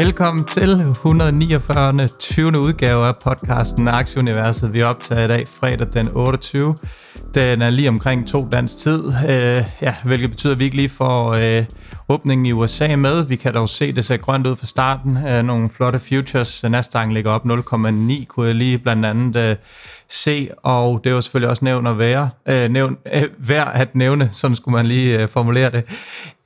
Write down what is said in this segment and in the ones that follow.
Velkommen til 149. 20. udgave af podcasten Aktieuniverset. Vi optager i dag fredag den 28. Den er lige omkring to dansk tid, øh, ja, hvilket betyder, at vi ikke lige får øh, åbningen i USA med. Vi kan dog se, det ser grønt ud fra starten. Øh, nogle flotte futures. Nasdaq ligger op 0,9, kunne jeg lige blandt andet øh, se, og det var selvfølgelig også nævnt at være, øh, nævn, øh, værd at nævne, sådan skulle man lige øh, formulere det.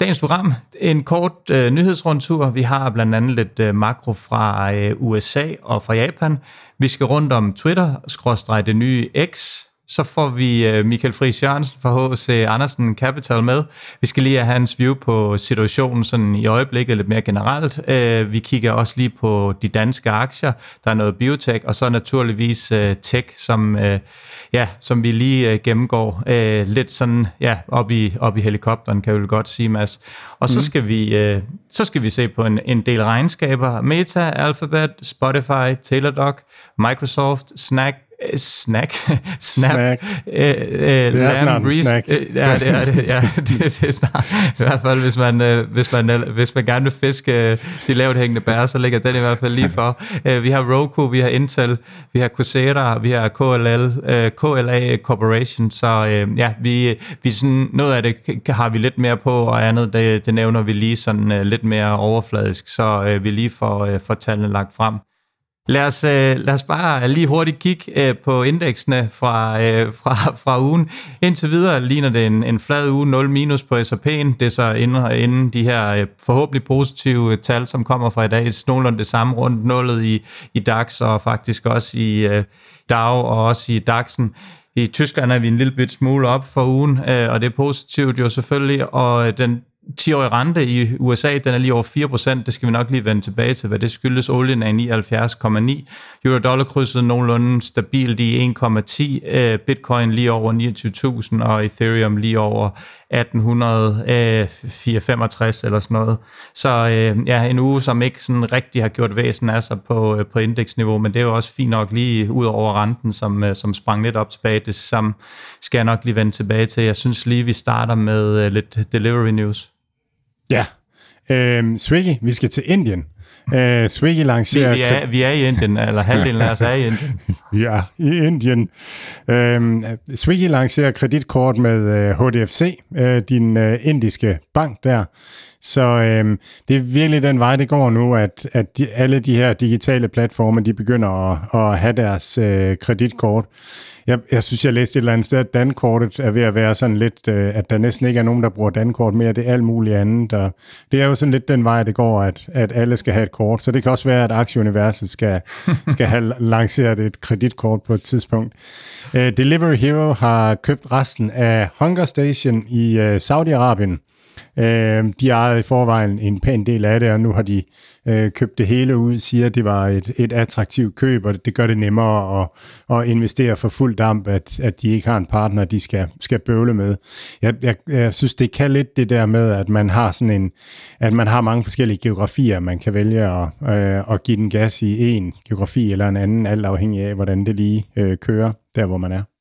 Dagens program, en kort øh, nyhedsrundtur. Vi har blandt andet lidt øh, makro fra øh, USA og fra Japan. Vi skal rundt om Twitter, skråstreg det nye X, så får vi øh, Michael Friis Jørgensen fra H.C. Andersen Capital med. Vi skal lige have hans view på situationen sådan i øjeblikket lidt mere generelt. Øh, vi kigger også lige på de danske aktier. Der er noget biotech, og så naturligvis øh, tech, som, ja, som vi lige gennemgår lidt sådan ja, op, i, op i helikopteren, kan jeg vel godt sige, Mads. Og så, mm. skal vi, så skal vi se på en, en del regnskaber. Meta, Alphabet, Spotify, Teladoc, Microsoft, Snack, snack. Snap. Snack. Øh, øh, det er snart en snack. Øh, ja, det er det. Ja, det, det er snart. I hvert fald, hvis man, øh, hvis man, øh, hvis man gerne vil fiske øh, de lavt hængende bær, så ligger den i hvert fald lige for. Æ, vi har Roku, vi har Intel, vi har Coursera, vi har KLL, øh, KLA Corporation, så øh, ja, vi, vi sådan, noget af det har vi lidt mere på, og andet, det, det nævner vi lige sådan øh, lidt mere overfladisk, så øh, vi lige får, øh, får tallene lagt frem. Lad os, øh, lad os bare lige hurtigt kigge øh, på indeksene fra, øh, fra, fra ugen. Indtil videre ligner det en, en flad uge, 0 minus på S&P'en. Det er så inden, inden de her forhåbentlig positive tal, som kommer fra i dag. et nogenlunde det samme rundt nullet i, i DAX og faktisk også i øh, DAO og også i DAX'en. I Tyskland er vi en lille bit smule op for ugen, øh, og det er positivt jo selvfølgelig, og den 10-årig rente i USA, den er lige over 4%. Det skal vi nok lige vende tilbage til, hvad det skyldes. Olien er 79,9. Euro-dollar krydset nogenlunde stabilt i 1,10. Øh, Bitcoin lige over 29.000, og Ethereum lige over 1865 øh, eller sådan noget. Så øh, ja, en uge, som ikke sådan rigtig har gjort væsen af sig på, på indeksniveau, men det er jo også fint nok lige ud over renten, som, som sprang lidt op tilbage. Det som skal jeg nok lige vende tilbage til. Jeg synes lige, vi starter med lidt delivery news. Ja, øh, Swiggy, vi skal til Indien. Øh, Swiggy lancerer... Vi, vi, er, vi er i Indien, eller halvdelen af os er i Indien. vi er i Indien. Øh, Swiggy lancerer kreditkort med øh, HDFC, øh, din øh, indiske bank der. Så øh, det er virkelig den vej, det går nu, at, at de, alle de her digitale platforme, de begynder at, at have deres øh, kreditkort. Jeg, jeg synes, jeg læste et eller andet sted, at dankortet er ved at være sådan lidt, øh, at der næsten ikke er nogen, der bruger dankort mere. Det er alt muligt andet. Og det er jo sådan lidt den vej, det går, at, at alle skal have et kort. Så det kan også være, at aktieuniverset skal, skal have lanceret et kreditkort på et tidspunkt. Uh, Delivery Hero har købt resten af Hunger Station i uh, Saudi-Arabien. Øh, de ejede i forvejen en pæn del af det, og nu har de øh, købt det hele ud, siger, at det var et, et attraktivt køb, og det gør det nemmere at, at investere for fuld damp, at, at de ikke har en partner, de skal, skal bøvle med. Jeg, jeg, jeg synes, det kan lidt det der med, at man har sådan en, at man har mange forskellige geografier, man kan vælge at, øh, at give den gas i en geografi eller en anden, alt afhængig af, hvordan det lige øh, kører, der hvor man er.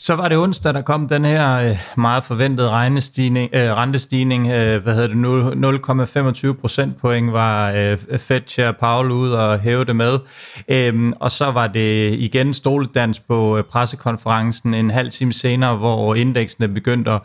Så var det onsdag, der kom den her øh, meget forventede regnestigning, øh, rentestigning. Øh, hvad hedder det? 0,25 procentpoint var øh, Fed Chair Powell ud og hæve det med. Øhm, og så var det igen stoledans på øh, pressekonferencen en halv time senere, hvor indeksene begyndte at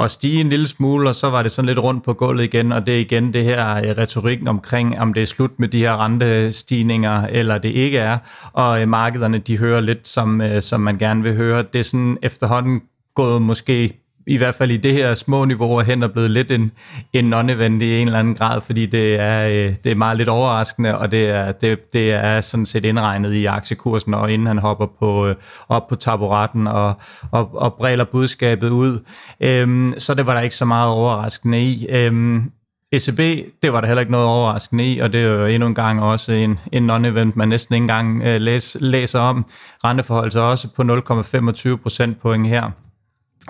at stige en lille smule, og så var det sådan lidt rundt på gulvet igen, og det er igen det her øh, retorikken omkring, om det er slut med de her rentestigninger, eller det ikke er, og øh, markederne, de hører lidt, som, øh, som man gerne vil høre. Det er sådan efterhånden gået måske i hvert fald i det her små niveauer hen er blevet lidt en, en non-event i en eller anden grad, fordi det er, øh, det er meget lidt overraskende, og det er, det, det er sådan set indregnet i aktiekursen, og inden han hopper på, øh, op på taburetten og, og, og bræler budskabet ud. Øhm, så det var der ikke så meget overraskende i. Øhm, ECB, det var der heller ikke noget overraskende i, og det er jo endnu en gang også en, en non-event, man næsten ikke engang øh, læs, læser om. Renteforhold så også på 0,25 procentpoint her.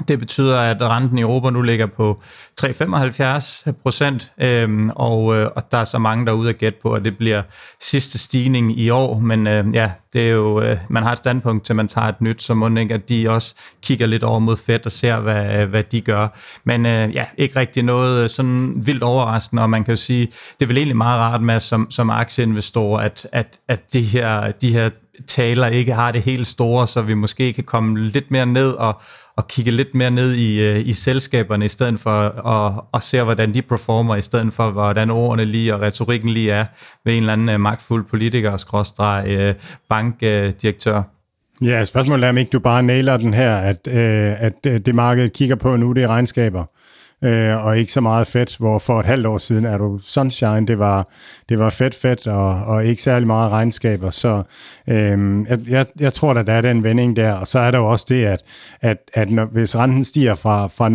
Det betyder, at renten i Europa nu ligger på 3,75 procent, øhm, og, øh, og der er så mange, der er ude at gætte på, at det bliver sidste stigning i år. Men øh, ja, det er jo, øh, man har et standpunkt til, man tager et nyt, så må ikke, at de også kigger lidt over mod Fed og ser, hvad, øh, hvad de gør. Men øh, ja, ikke rigtig noget øh, sådan vildt overraskende, og man kan jo sige, det er vel egentlig meget rart med som, som aktieinvestor, at, at, at de her, de her taler ikke har det helt store, så vi måske kan komme lidt mere ned og, og kigge lidt mere ned i, øh, i selskaberne, i stedet for at, at se, hvordan de performer, i stedet for, hvordan ordene lige og retorikken lige er ved en eller anden øh, magtfuld politiker, skråstreg, øh, bankdirektør. Ja, spørgsmålet er, om ikke du bare nailer den her, at, at det markedet kigger på nu, det er regnskaber øh, og ikke så meget fedt, hvor for et halvt år siden er du Sunshine, det var, det var fedt fedt, og, og ikke særlig meget regnskaber, så øh, jeg, jeg tror, at der er den vending der, og så er der jo også det, at, at, at når, hvis renten stiger fra, fra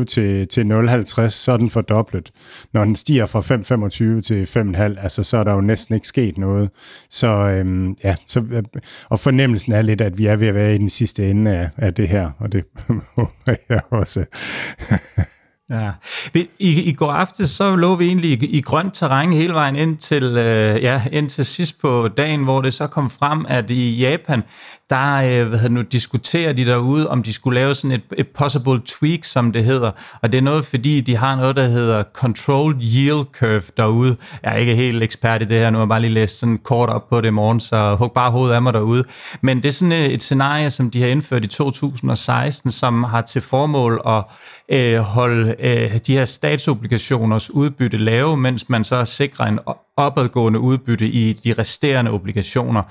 0,25 til, til 0,50, så er den fordoblet. Når den stiger fra 5,25 til 5,5, altså så er der jo næsten ikke sket noget. Så øh, ja, så, øh, og fornemmelsen er lidt, at vi er ved at være i den sidste ende af, af det her, og det håber jeg også. Ja. I, I går aftes så lå vi egentlig i, i grønt terræn hele vejen ind til, øh, ja, ind til sidst på dagen, hvor det så kom frem, at i Japan, der øh, hvad hedder nu, diskuterer de derude, om de skulle lave sådan et, et possible tweak, som det hedder. Og det er noget, fordi de har noget, der hedder Controlled Yield Curve derude. Jeg er ikke helt ekspert i det her, nu har jeg bare lige læst sådan kort op på det i morgen, så hug bare hovedet af mig derude. Men det er sådan et, et scenarie, som de har indført i 2016, som har til formål at øh, holde øh, de her statsobligationers udbytte lave, mens man så sikrer en opadgående udbytte i de resterende obligationer.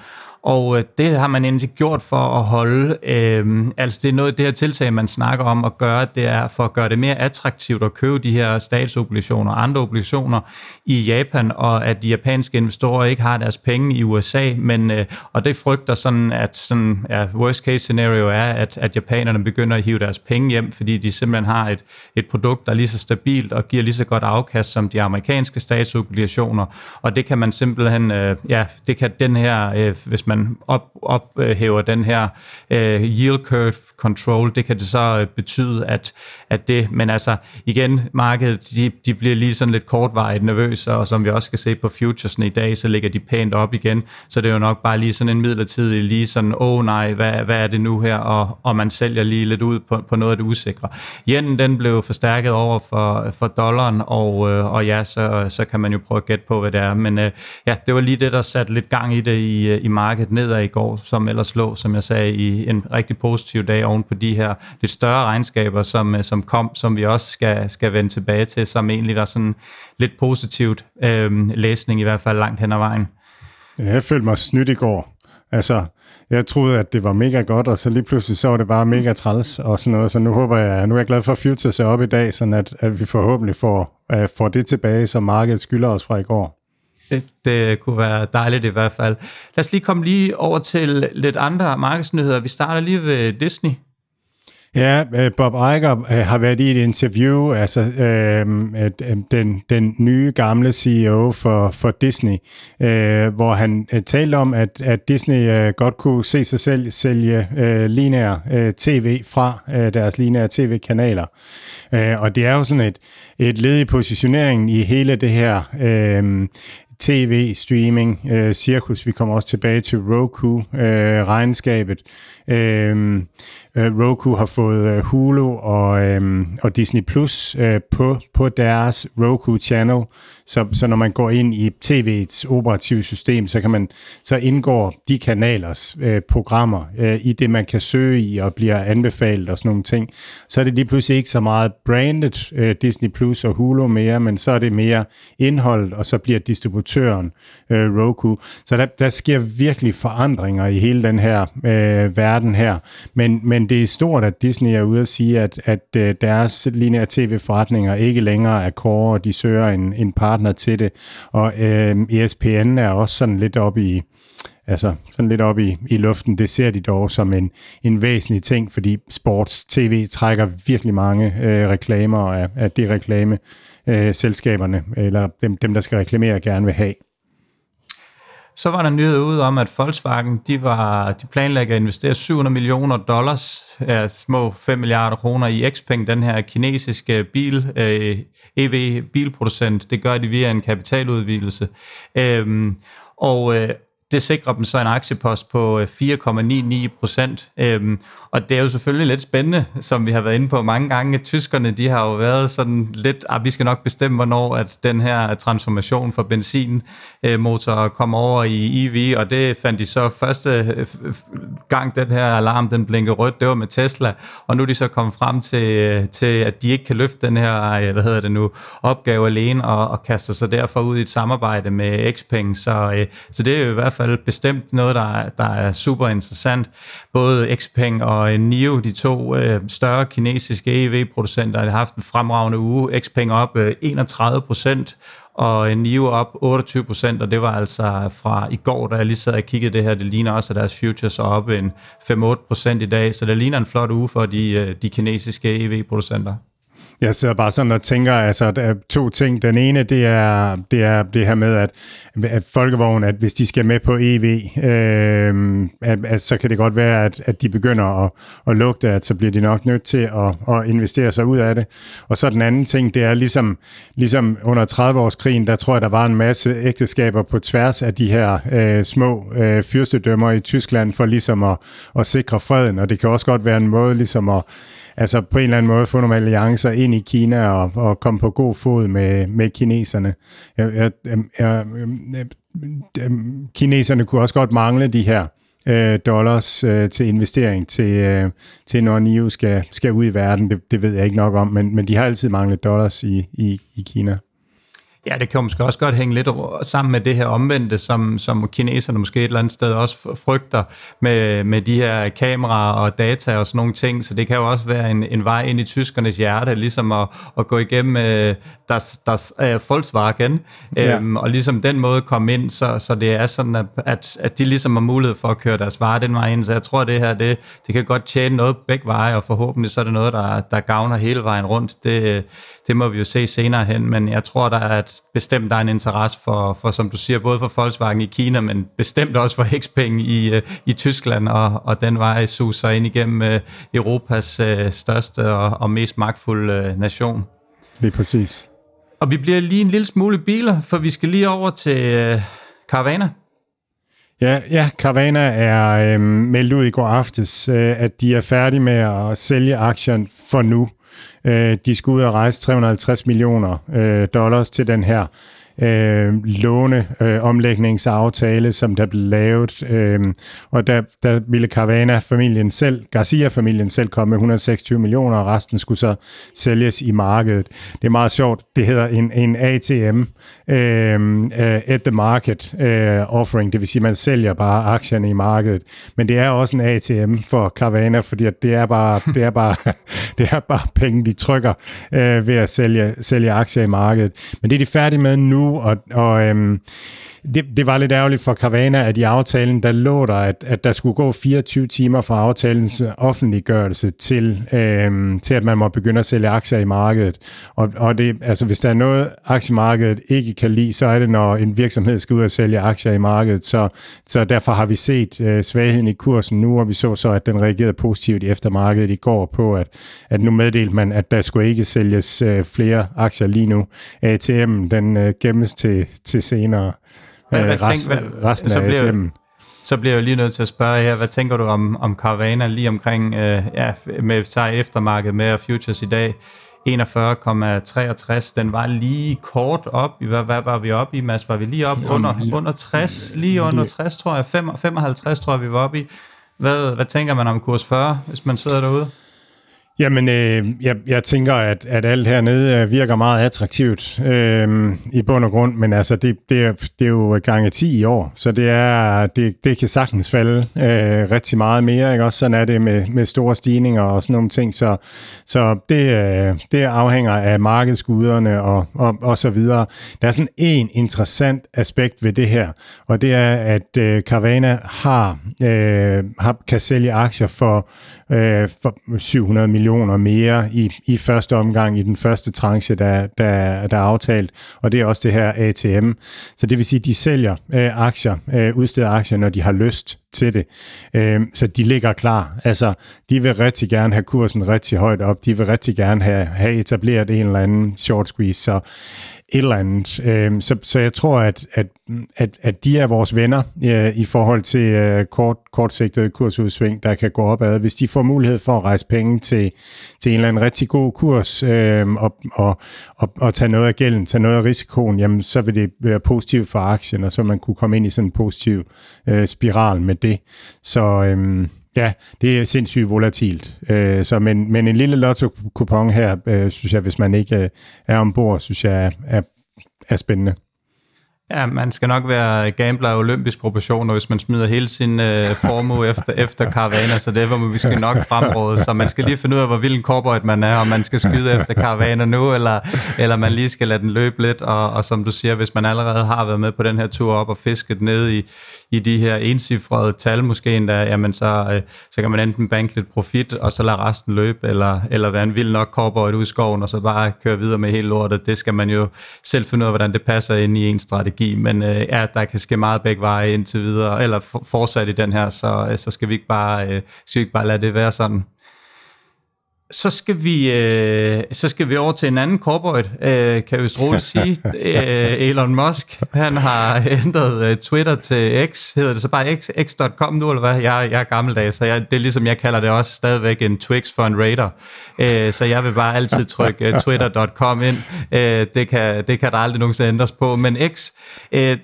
Og øh, det har man endelig gjort for at holde, øh, altså det er noget af det her tiltag, man snakker om at gøre, det er for at gøre det mere attraktivt at købe de her statsobligationer og andre obligationer i Japan, og at de japanske investorer ikke har deres penge i USA, men, øh, og det frygter sådan, at sådan, ja, worst case scenario er, at, at japanerne begynder at hive deres penge hjem, fordi de simpelthen har et, et produkt, der er lige så stabilt og giver lige så godt afkast som de amerikanske statsobligationer, og det kan man simpelthen, øh, ja, det kan den her, øh, hvis man op, ophæver den her øh, yield curve control, det kan det så øh, betyde, at, at det, men altså igen, markedet, de, de bliver lige sådan lidt kortvarigt nervøse, og som vi også skal se på futuresne i dag, så ligger de pænt op igen, så det er jo nok bare lige sådan en midlertidig, lige sådan, åh oh, nej, hvad, hvad er det nu her, og, og man sælger lige lidt ud på, på noget af det usikre. Jenen, den blev forstærket over for, for dollaren, og, øh, og ja, så, så kan man jo prøve at gætte på, hvad det er, men øh, ja, det var lige det, der satte lidt gang i det i, øh, i markedet nedad i går, som ellers lå, som jeg sagde, i en rigtig positiv dag oven på de her lidt større regnskaber, som, øh, som kom, som vi også skal, skal vende tilbage til, som egentlig var sådan lidt positivt øh, læsning, i hvert fald langt hen ad vejen. Jeg følte mig snydt i går. Altså, jeg troede, at det var mega godt, og så lige pludselig så var det bare mega træls og sådan noget. Så nu håber jeg, nu er jeg glad for, at Future ser op i dag, sådan at, at vi forhåbentlig får, uh, får det tilbage, som markedet skylder os fra i går. Det, det kunne være dejligt i hvert fald. Lad os lige komme lige over til lidt andre markedsnyheder. Vi starter lige ved Disney. Ja, øh, Bob Iger øh, har været i et interview, altså øh, øh den, den nye gamle CEO for, for Disney, øh, hvor han talte om, at, at Disney øh, godt kunne se sig selv sælge øh, lineær øh, tv fra øh, deres lineære tv-kanaler. Øh, og det er jo sådan et, et led i positioneringen i hele det her øh, tv, streaming, øh, cirkus. Vi kommer også tilbage til Roku, øh, regnskabet. Øh, øh, Roku har fået øh, Hulu og, øh, og Disney Plus øh, på, på deres Roku Channel, så, så når man går ind i tv'ets operative system, så kan man så indgår de kanalers øh, programmer øh, i det, man kan søge i og bliver anbefalet og sådan nogle ting. Så er det lige pludselig ikke så meget branded øh, Disney Plus og Hulu mere, men så er det mere indhold, og så bliver distributøren øh, Roku. Så der, der sker virkelig forandringer i hele den her øh, verden her. Men, men det er stort, at Disney er ude at sige, at, at øh, deres lineære tv-forretninger ikke længere er core, og de søger en, en partner til det. Og øh, ESPN er også sådan lidt op i, altså sådan lidt op i, i luften. Det ser de dog som en, en væsentlig ting, fordi sports tv trækker virkelig mange øh, reklamer, og af, det reklame øh, selskaberne, eller dem, dem, der skal reklamere, gerne vil have. Så var der nyhed ud om, at Volkswagen de var, de planlægger at investere 700 millioner dollars, ja, små 5 milliarder kroner i Xpeng, den her kinesiske bil, øh, EV-bilproducent. Det gør de via en kapitaludvidelse. Øhm, og øh, det sikrer dem så en aktiepost på øh, 4,99 procent. Øhm, og det er jo selvfølgelig lidt spændende, som vi har været inde på mange gange. Tyskerne, de har jo været sådan lidt, at ah, vi skal nok bestemme, hvornår at den her transformation fra benzinmotor øh, kommer over i EV, og det fandt de så første øh, gang, den her alarm, den blinkede rødt, det var med Tesla, og nu er de så kommet frem til, til at de ikke kan løfte den her, hvad hedder det nu, opgave alene, og, og kaster sig derfor ud i et samarbejde med Xpeng, så, så det er jo i hvert fald bestemt noget, der, der er super interessant. Både Xpeng og NIO, de to øh, større kinesiske EV-producenter, har haft en fremragende uge. Xpeng op øh, 31 procent, og NIO op 28 procent, og det var altså fra i går, da jeg lige sad og kiggede det her, det ligner også, at deres futures er op en 5-8 procent i dag, så det ligner en flot uge for de, øh, de kinesiske EV-producenter. Jeg sidder bare sådan og tænker, altså der er to ting. Den ene, det er det, er det her med, at, at folkevogn, at hvis de skal med på EV, øh, at, at, så kan det godt være, at, at de begynder at, at lugte, at så bliver de nok nødt til at, at investere sig ud af det. Og så den anden ting, det er ligesom, ligesom under 30-årskrigen, der tror jeg, der var en masse ægteskaber på tværs af de her øh, små øh, fyrstedømmer i Tyskland, for ligesom at, at sikre freden. Og det kan også godt være en måde ligesom at altså på en eller anden måde få nogle alliancer ind i Kina og, og komme på god fod med, med kineserne. Jeg, jeg, jeg, jeg, kineserne kunne også godt mangle de her øh, dollars øh, til investering til, øh, til når NIO skal, skal ud i verden. Det, det ved jeg ikke nok om, men, men de har altid manglet dollars i, i, i Kina. Ja, det kan måske også godt hænge lidt sammen med det her omvendte, som, som kineserne måske et eller andet sted også frygter med, med de her kameraer og data og sådan nogle ting. Så det kan jo også være en, en vej ind i tyskernes hjerte, ligesom at, at gå igennem uh, deres, deres uh, Volkswagen, ja. um, og ligesom den måde komme ind, så, så det er sådan, at, at, at de ligesom har mulighed for at køre deres varer den vej ind. Så jeg tror, at det her, det, det kan godt tjene noget begge veje, og forhåbentlig så er det noget, der, der gavner hele vejen rundt. Det, det må vi jo se senere hen, men jeg tror, der er et bestemt der er en interesse for, for, som du siger, både for Volkswagen i Kina, men bestemt også for Xpeng i, øh, i Tyskland, og, og den vej suser ind igennem uh, Europas uh, største og, og mest magtfulde nation. Lige præcis. Og vi bliver lige en lille smule biler, for vi skal lige over til Caravana. Ja, ja Carvana er øh, meldt ud i går aftes, øh, at de er færdige med at sælge aktier for nu. Øh, de skal ud og rejse 350 millioner øh, dollars til den her øh, låneomlægningsaftale, øh, som der blev lavet. Øh, og der, der ville Carvana-familien selv, Garcia-familien selv komme med 126 millioner, og resten skulle så sælges i markedet. Det er meget sjovt. Det hedder en, en ATM, øh, øh, at the market øh, offering, det vil sige, at man sælger bare aktierne i markedet. Men det er også en ATM for Carvana, fordi det er bare, det er bare, det er bare penge, de trykker øh, ved at sælge, sælge aktier i markedet. Men det er de færdige med nu, og, og øhm, det, det var lidt ærgerligt for Carvana, at i aftalen, der lå der, at, at der skulle gå 24 timer fra aftalens offentliggørelse til, øhm, til at man må begynde at sælge aktier i markedet. Og, og det, altså, hvis der er noget, aktiemarkedet ikke kan lide, så er det, når en virksomhed skal ud og sælge aktier i markedet. Så, så derfor har vi set øh, svagheden i kursen nu, og vi så så, at den reagerede positivt i eftermarkedet i går på, at, at nu meddelte man, at der skulle ikke sælges øh, flere aktier lige nu. ATM, den øh, gemmes til, til senere. Hvad, hvad hvad, resten så af bliver, ATM. Så bliver jeg jo lige nødt til at spørge her, hvad tænker du om, om Caravana lige omkring, øh, ja, med sig eftermarkedet med Futures i dag? 41,63, den var lige kort op. Hvad, hvad var vi oppe i, Mads? Var vi lige op under, under 60? Lige under 60, tror jeg. 55, tror jeg, vi var oppe i. Hvad, hvad tænker man om kurs 40, hvis man sidder derude? Jamen, øh, jeg, jeg tænker, at, at alt hernede øh, virker meget attraktivt øh, i bund og grund, men altså, det, det, er, det er jo gange 10 i år, så det, er, det, det kan sagtens falde øh, rigtig meget mere, ikke? Også sådan er det med, med store stigninger og sådan nogle ting, så, så det, øh, det afhænger af markedsguderne og, og, og så videre. Der er sådan en interessant aspekt ved det her, og det er, at øh, Carvana har, øh, har, kan sælge aktier for øh, for 700 millioner mere i, i første omgang, i den første tranche, der, der, der er aftalt, og det er også det her ATM. Så det vil sige, at de sælger øh, aktier, øh, udsteder aktier, når de har lyst til det. Øh, så de ligger klar. Altså, de vil rigtig gerne have kursen rigtig højt op. De vil rigtig gerne have, have etableret en eller anden short squeeze. Så et eller andet. Øh, så, så jeg tror, at, at, at, at de er vores venner øh, i forhold til øh, kort, kortsigtede kursudsving, der kan gå opad. Hvis de får mulighed for at rejse penge til, til en eller anden rigtig god kurs øh, og, og, og, og tage noget af gælden, tage noget af risikoen, jamen så vil det være positivt for aktien, og så man kunne komme ind i sådan en positiv øh, spiral med det. Så... øhm, Ja, det er sindssygt volatilt. Øh, så, men, men en lille lotto-kupon her, øh, synes jeg, hvis man ikke øh, er ombord, synes jeg er, er spændende. Ja, man skal nok være gambler af olympisk proportioner, hvis man smider hele sin øh, formue efter, efter Caravana, så det er, hvor vi skal nok fremråde. Så man skal lige finde ud af, hvor vild en cowboy man er, om man skal skyde efter Caravana nu, eller, eller man lige skal lade den løbe lidt. Og, og som du siger, hvis man allerede har været med på den her tur op og fisket ned i, i de her ensifrede tal måske endda, jamen så, øh, så kan man enten banke lidt profit, og så lade resten løbe, eller, eller være en vild nok cowboy ud i skoven, og så bare køre videre med hele lortet. Det skal man jo selv finde ud af, hvordan det passer ind i en strategi, men øh, ja, der kan ske meget begge veje indtil videre, eller for, fortsat i den her, så, øh, så skal vi ikke bare, øh, skal vi ikke bare lade det være sådan? Så skal vi øh, så skal vi over til en anden corporate, øh, kan vi roligt sige. øh, Elon Musk, han har ændret øh, Twitter til X, hedder det så bare X, x.com nu, eller hvad? Jeg, jeg er gammeldags, så jeg, det er ligesom, jeg kalder det også stadigvæk en Twix for en Raider. Øh, så jeg vil bare altid trykke uh, twitter.com ind. Øh, det, kan, det kan der aldrig nogensinde ændres på. Men X, øh,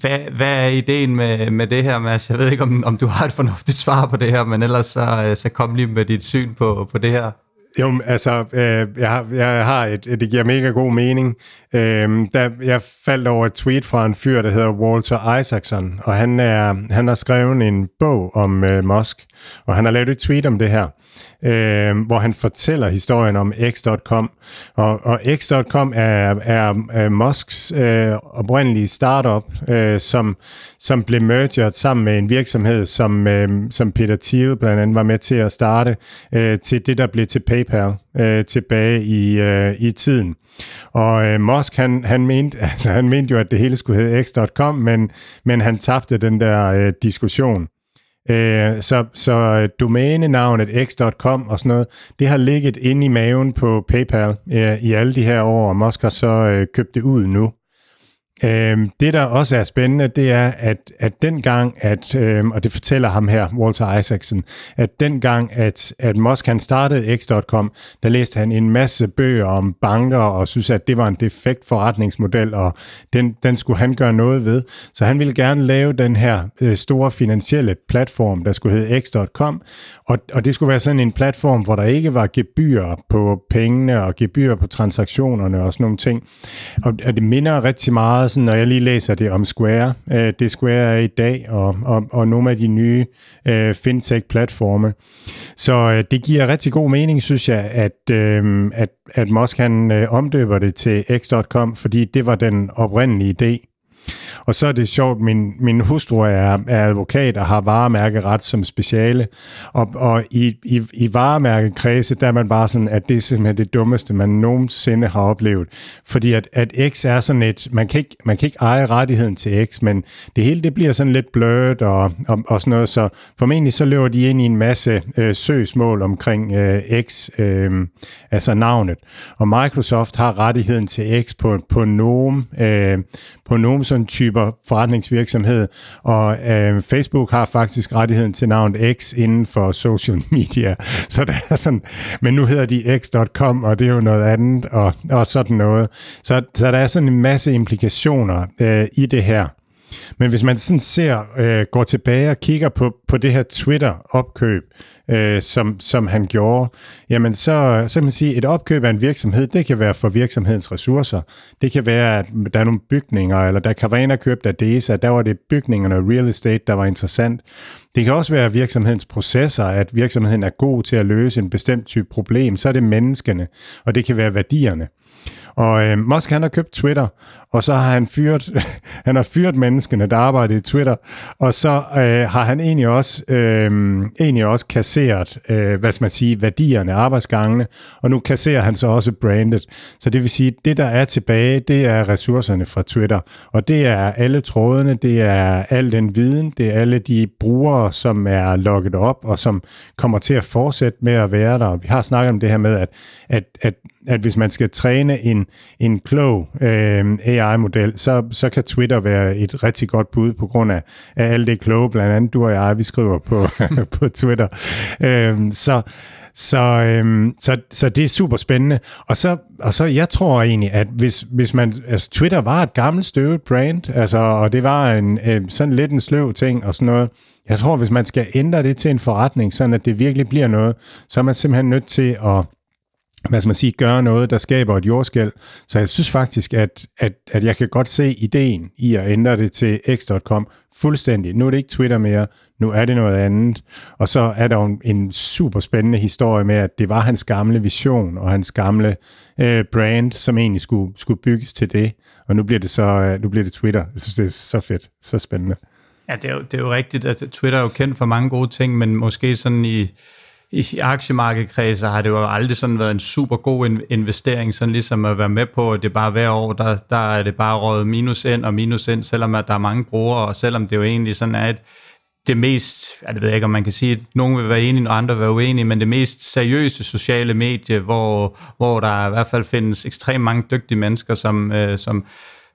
hvad, hvad er ideen med, med det her, Mads? Jeg ved ikke, om, om du har et fornuftigt svar på det her, men ellers så, øh, så kom lige med dit syn på, på det her. Jo, altså, øh, jeg, har, jeg har et, det giver mega god mening. Øh, der, jeg faldt over et tweet fra en fyr, der hedder Walter Isaacson, og han, er, han har skrevet en bog om øh, Musk, og han har lavet et tweet om det her øh, hvor han fortæller historien om X.com. Og, og X.com er, er, er Musks øh, oprindelige startup, øh, som, som blev mergeret sammen med en virksomhed, som, øh, som Peter Thiel blandt andet var med til at starte, øh, til det, der blev til PayPal øh, tilbage i, øh, i tiden. Og øh, Musk, han, han, mente, altså, han mente jo, at det hele skulle hedde X.com, men, men han tabte den der øh, diskussion. Øh, så, så øh, domænenavnet x.com og sådan noget, det har ligget inde i maven på PayPal øh, i alle de her år, og Musk har så øh, købt det ud nu. Øhm, det, der også er spændende, det er, at, at den gang, at, øhm, og det fortæller ham her, Walter Isaacson, at den gang, at, at Musk han startede X.com, der læste han en masse bøger om banker, og synes, at det var en defekt forretningsmodel, og den, den skulle han gøre noget ved. Så han ville gerne lave den her øh, store finansielle platform, der skulle hedde X.com, og, og det skulle være sådan en platform, hvor der ikke var gebyr på pengene, og gebyr på transaktionerne og sådan nogle ting. Og, og det minder rigtig meget meget sådan, når jeg lige læser det om Square, øh, det Square er i dag, og, og, og nogle af de nye øh, fintech-platforme. Så øh, det giver rigtig god mening, synes jeg, at, øh, at, at Musk han øh, omdøber det til X.com, fordi det var den oprindelige idé. Og så er det sjovt, min, min hustru er, er advokat og har varemærkeret som speciale. Og, og i, i, i varemærkekredse, der er man bare sådan, at det er simpelthen det dummeste, man nogensinde har oplevet. Fordi at, at X er sådan et, man kan, ikke, man kan ikke eje rettigheden til X, men det hele det bliver sådan lidt blødt og, og, og sådan noget. Så formentlig så løber de ind i en masse øh, søgsmål omkring øh, X, øh, altså navnet. Og Microsoft har rettigheden til X på, på nogen øh, på nogle sådan typer forretningsvirksomhed, og øh, Facebook har faktisk rettigheden til navnet X inden for social media, så der er sådan, men nu hedder de x.com, og det er jo noget andet, og, og sådan noget. Så, så der er sådan en masse implikationer øh, i det her. Men hvis man sådan ser, øh, går tilbage og kigger på, på det her Twitter-opkøb, øh, som, som han gjorde, jamen så, så kan man sige, et opkøb af en virksomhed, det kan være for virksomhedens ressourcer. Det kan være, at der er nogle bygninger, eller der Carvana købte Adesa, der var det bygningerne og real estate, der var interessant. Det kan også være virksomhedens processer, at virksomheden er god til at løse en bestemt type problem, så er det menneskene, og det kan være værdierne. Og øh, Musk han har købt Twitter, og så har han fyret, han har fyret menneskene, der arbejder i Twitter, og så øh, har han egentlig også, øh, egentlig også kasseret, øh, hvad skal man sige, værdierne, arbejdsgangene, og nu kasserer han så også brandet. Så det vil sige, det der er tilbage, det er ressourcerne fra Twitter, og det er alle trådene, det er al den viden, det er alle de brugere, som er logget op, og som kommer til at fortsætte med at være der. Vi har snakket om det her med, at, at, at, at hvis man skal træne en, en klog øh, AI-model, så, så kan Twitter være et rigtig godt bud på grund af, af alt det kloge, blandt andet du og jeg, vi skriver på, på Twitter. Øh, så, så, øhm, så, så det er super spændende. Og så, og så jeg tror egentlig, at hvis, hvis man, altså Twitter var et gammelt støvet brand, altså, og det var en, øh, sådan lidt en sløv ting og sådan noget, jeg tror, hvis man skal ændre det til en forretning, sådan at det virkelig bliver noget, så er man simpelthen nødt til at hvad skal man sige, gøre noget, der skaber et jordskæld. Så jeg synes faktisk, at, at, at jeg kan godt se ideen i at ændre det til x.com fuldstændig. Nu er det ikke Twitter mere, nu er det noget andet. Og så er der jo en, en super spændende historie med, at det var hans gamle vision og hans gamle øh, brand, som egentlig skulle, skulle bygges til det. Og nu bliver det så øh, nu bliver det Twitter. Jeg synes, det er så fedt, så spændende. Ja, det er jo, det er jo rigtigt, at Twitter er jo kendt for mange gode ting, men måske sådan i i aktiemarkedkredser har det jo aldrig sådan været en super god investering, sådan ligesom at være med på, at det bare hver år, der, der er det bare rådet minus ind og minus ind, selvom at der er mange brugere, og selvom det jo egentlig sådan er et, det mest, jeg ved ikke, om man kan sige, at nogen vil være enige, og andre vil være uenige, men det mest seriøse sociale medie, hvor, hvor der i hvert fald findes ekstremt mange dygtige mennesker, som, øh, som,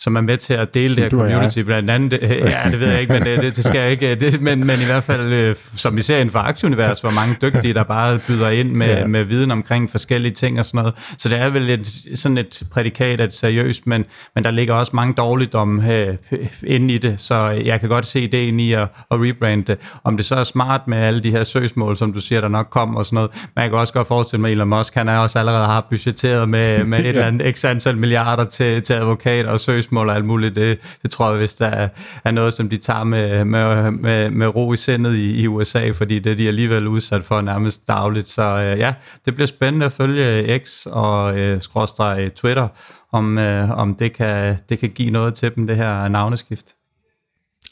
som er med til at dele som det her community. Blandt andet, ja, det ved jeg ikke, men det, det, det skal jeg ikke. Det, men, men i hvert fald, øh, som vi ser inden for aktieunivers, hvor mange dygtige, der bare byder ind med, ja. med viden omkring forskellige ting og sådan noget. Så det er vel et, sådan et prædikat af et seriøst, men, men der ligger også mange dårligdom øh, inde i det, så jeg kan godt se ideen i at, at rebrande det. Om det så er smart med alle de her søgsmål, som du siger, der nok kommer og sådan noget. Man kan også godt forestille mig, at Elon Musk, han er også allerede har budgetteret med, med et eller andet x antal milliarder til, til advokater og søgsmål søgsmål og alt muligt, det, det tror jeg, hvis der er, er noget, som de tager med, med, med, med ro i sindet i, i USA, fordi det er de alligevel udsat for nærmest dagligt. Så øh, ja, det bliver spændende at følge X og øh, skråstreg Twitter, om, øh, om det, kan, det kan give noget til dem, det her navneskift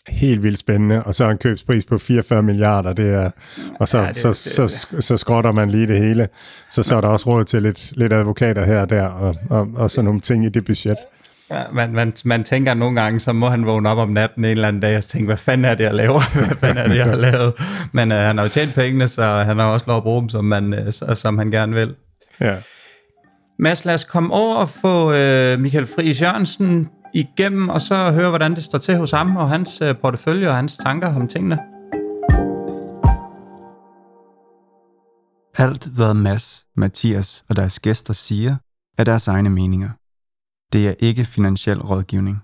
helt vildt spændende, og så en købspris på 44 milliarder, det er, og så, ja, det, så, det, så, så, så skrotter man lige det hele. Så så er der også råd til lidt, lidt advokater her og der, og, og, og sådan nogle ting i det budget. Ja, man, man, man tænker nogle gange, så må han vågne op om natten en eller anden dag og tænke, hvad fanden er det, jeg laver? hvad fanden er det, jeg har lavet? Men uh, han har jo tjent pengene, så han har også lov at bruge dem, som, man, uh, som han gerne vil. Ja. Mads, lad os komme over og få uh, Michael Friis Jørgensen igennem, og så høre, hvordan det står til hos ham og hans uh, portefølje og hans tanker om tingene. Alt, hvad Mads, Mathias og deres gæster siger, er deres egne meninger. Det er ikke finansiel rådgivning.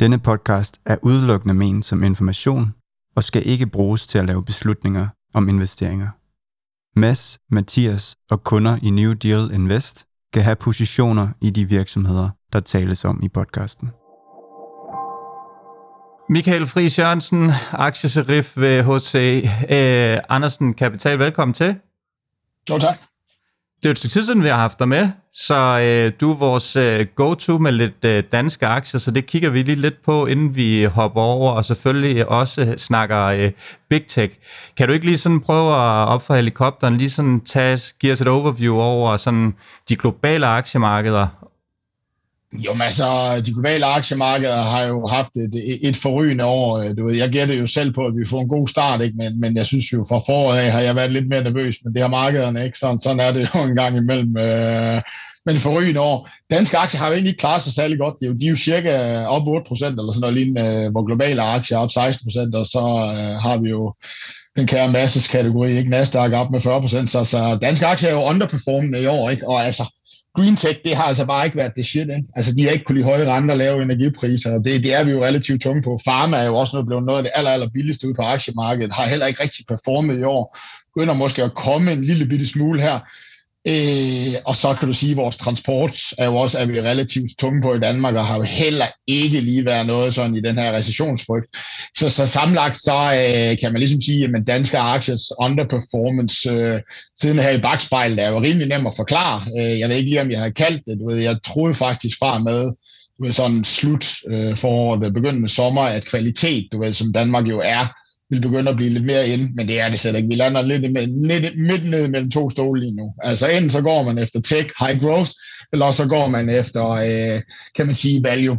Denne podcast er udelukkende ment som information og skal ikke bruges til at lave beslutninger om investeringer. Mads, Mathias og kunder i New Deal Invest kan have positioner i de virksomheder, der tales om i podcasten. Michael Friis Jørgensen, aktieserif ved HC øh, Andersen Kapital. Velkommen til. Jo, tak det er et stykke tid siden, vi har haft dig med, så øh, du er vores øh, go-to med lidt øh, danske aktier, så det kigger vi lige lidt på, inden vi hopper over, og selvfølgelig også snakker øh, Big Tech. Kan du ikke lige sådan prøve at op for helikopteren, lige sådan tage, give os et overview over sådan de globale aktiemarkeder, jo, men altså, de globale aktiemarkeder har jo haft et, et forrygende år. Øh, du ved, jeg gætter jo selv på, at vi får en god start, ikke? Men, men jeg synes jo, fra foråret af har jeg været lidt mere nervøs, men det har markederne ikke. Sådan, sådan er det jo en gang imellem. Øh, men forrygende år. Danske aktier har jo egentlig ikke klaret sig særlig godt. Det er jo, de er jo cirka op 8 procent, eller sådan noget lignende, øh, hvor globale aktier er op 16 procent, og så øh, har vi jo den kære masses kategori, ikke? Nasdaq op med 40 procent, så, så danske aktier er jo underperformende i år, ikke? Og altså, green tech, det har altså bare ikke været det shit. Ikke? Altså, de har ikke kunne lide høje renter og lave energipriser, og det, det er vi jo relativt tunge på. Pharma er jo også noget, blevet noget af det aller, aller billigste ude på aktiemarkedet, har heller ikke rigtig performet i år. Begynder måske at komme en lille bitte smule her. Øh, og så kan du sige, at vores transport er jo også er vi relativt tunge på i Danmark, og har jo heller ikke lige været noget sådan i den her recessionsfrygt. Så, så samlagt så øh, kan man ligesom sige, at danske aktiers underperformance øh, siden her i bagspejlet er jo rimelig nem at forklare. Øh, jeg ved ikke lige, om jeg har kaldt det. Du ved, jeg troede faktisk fra med du ved, sådan slut øh, foråret, begyndende sommer, at kvalitet, du ved, som Danmark jo er, vil begynde at blive lidt mere ind, men det er det slet ikke. Vi lander lidt, lidt midt ned mellem to stole lige nu. Altså enten så går man efter tech, high growth, eller så går man efter, øh, kan man sige, value.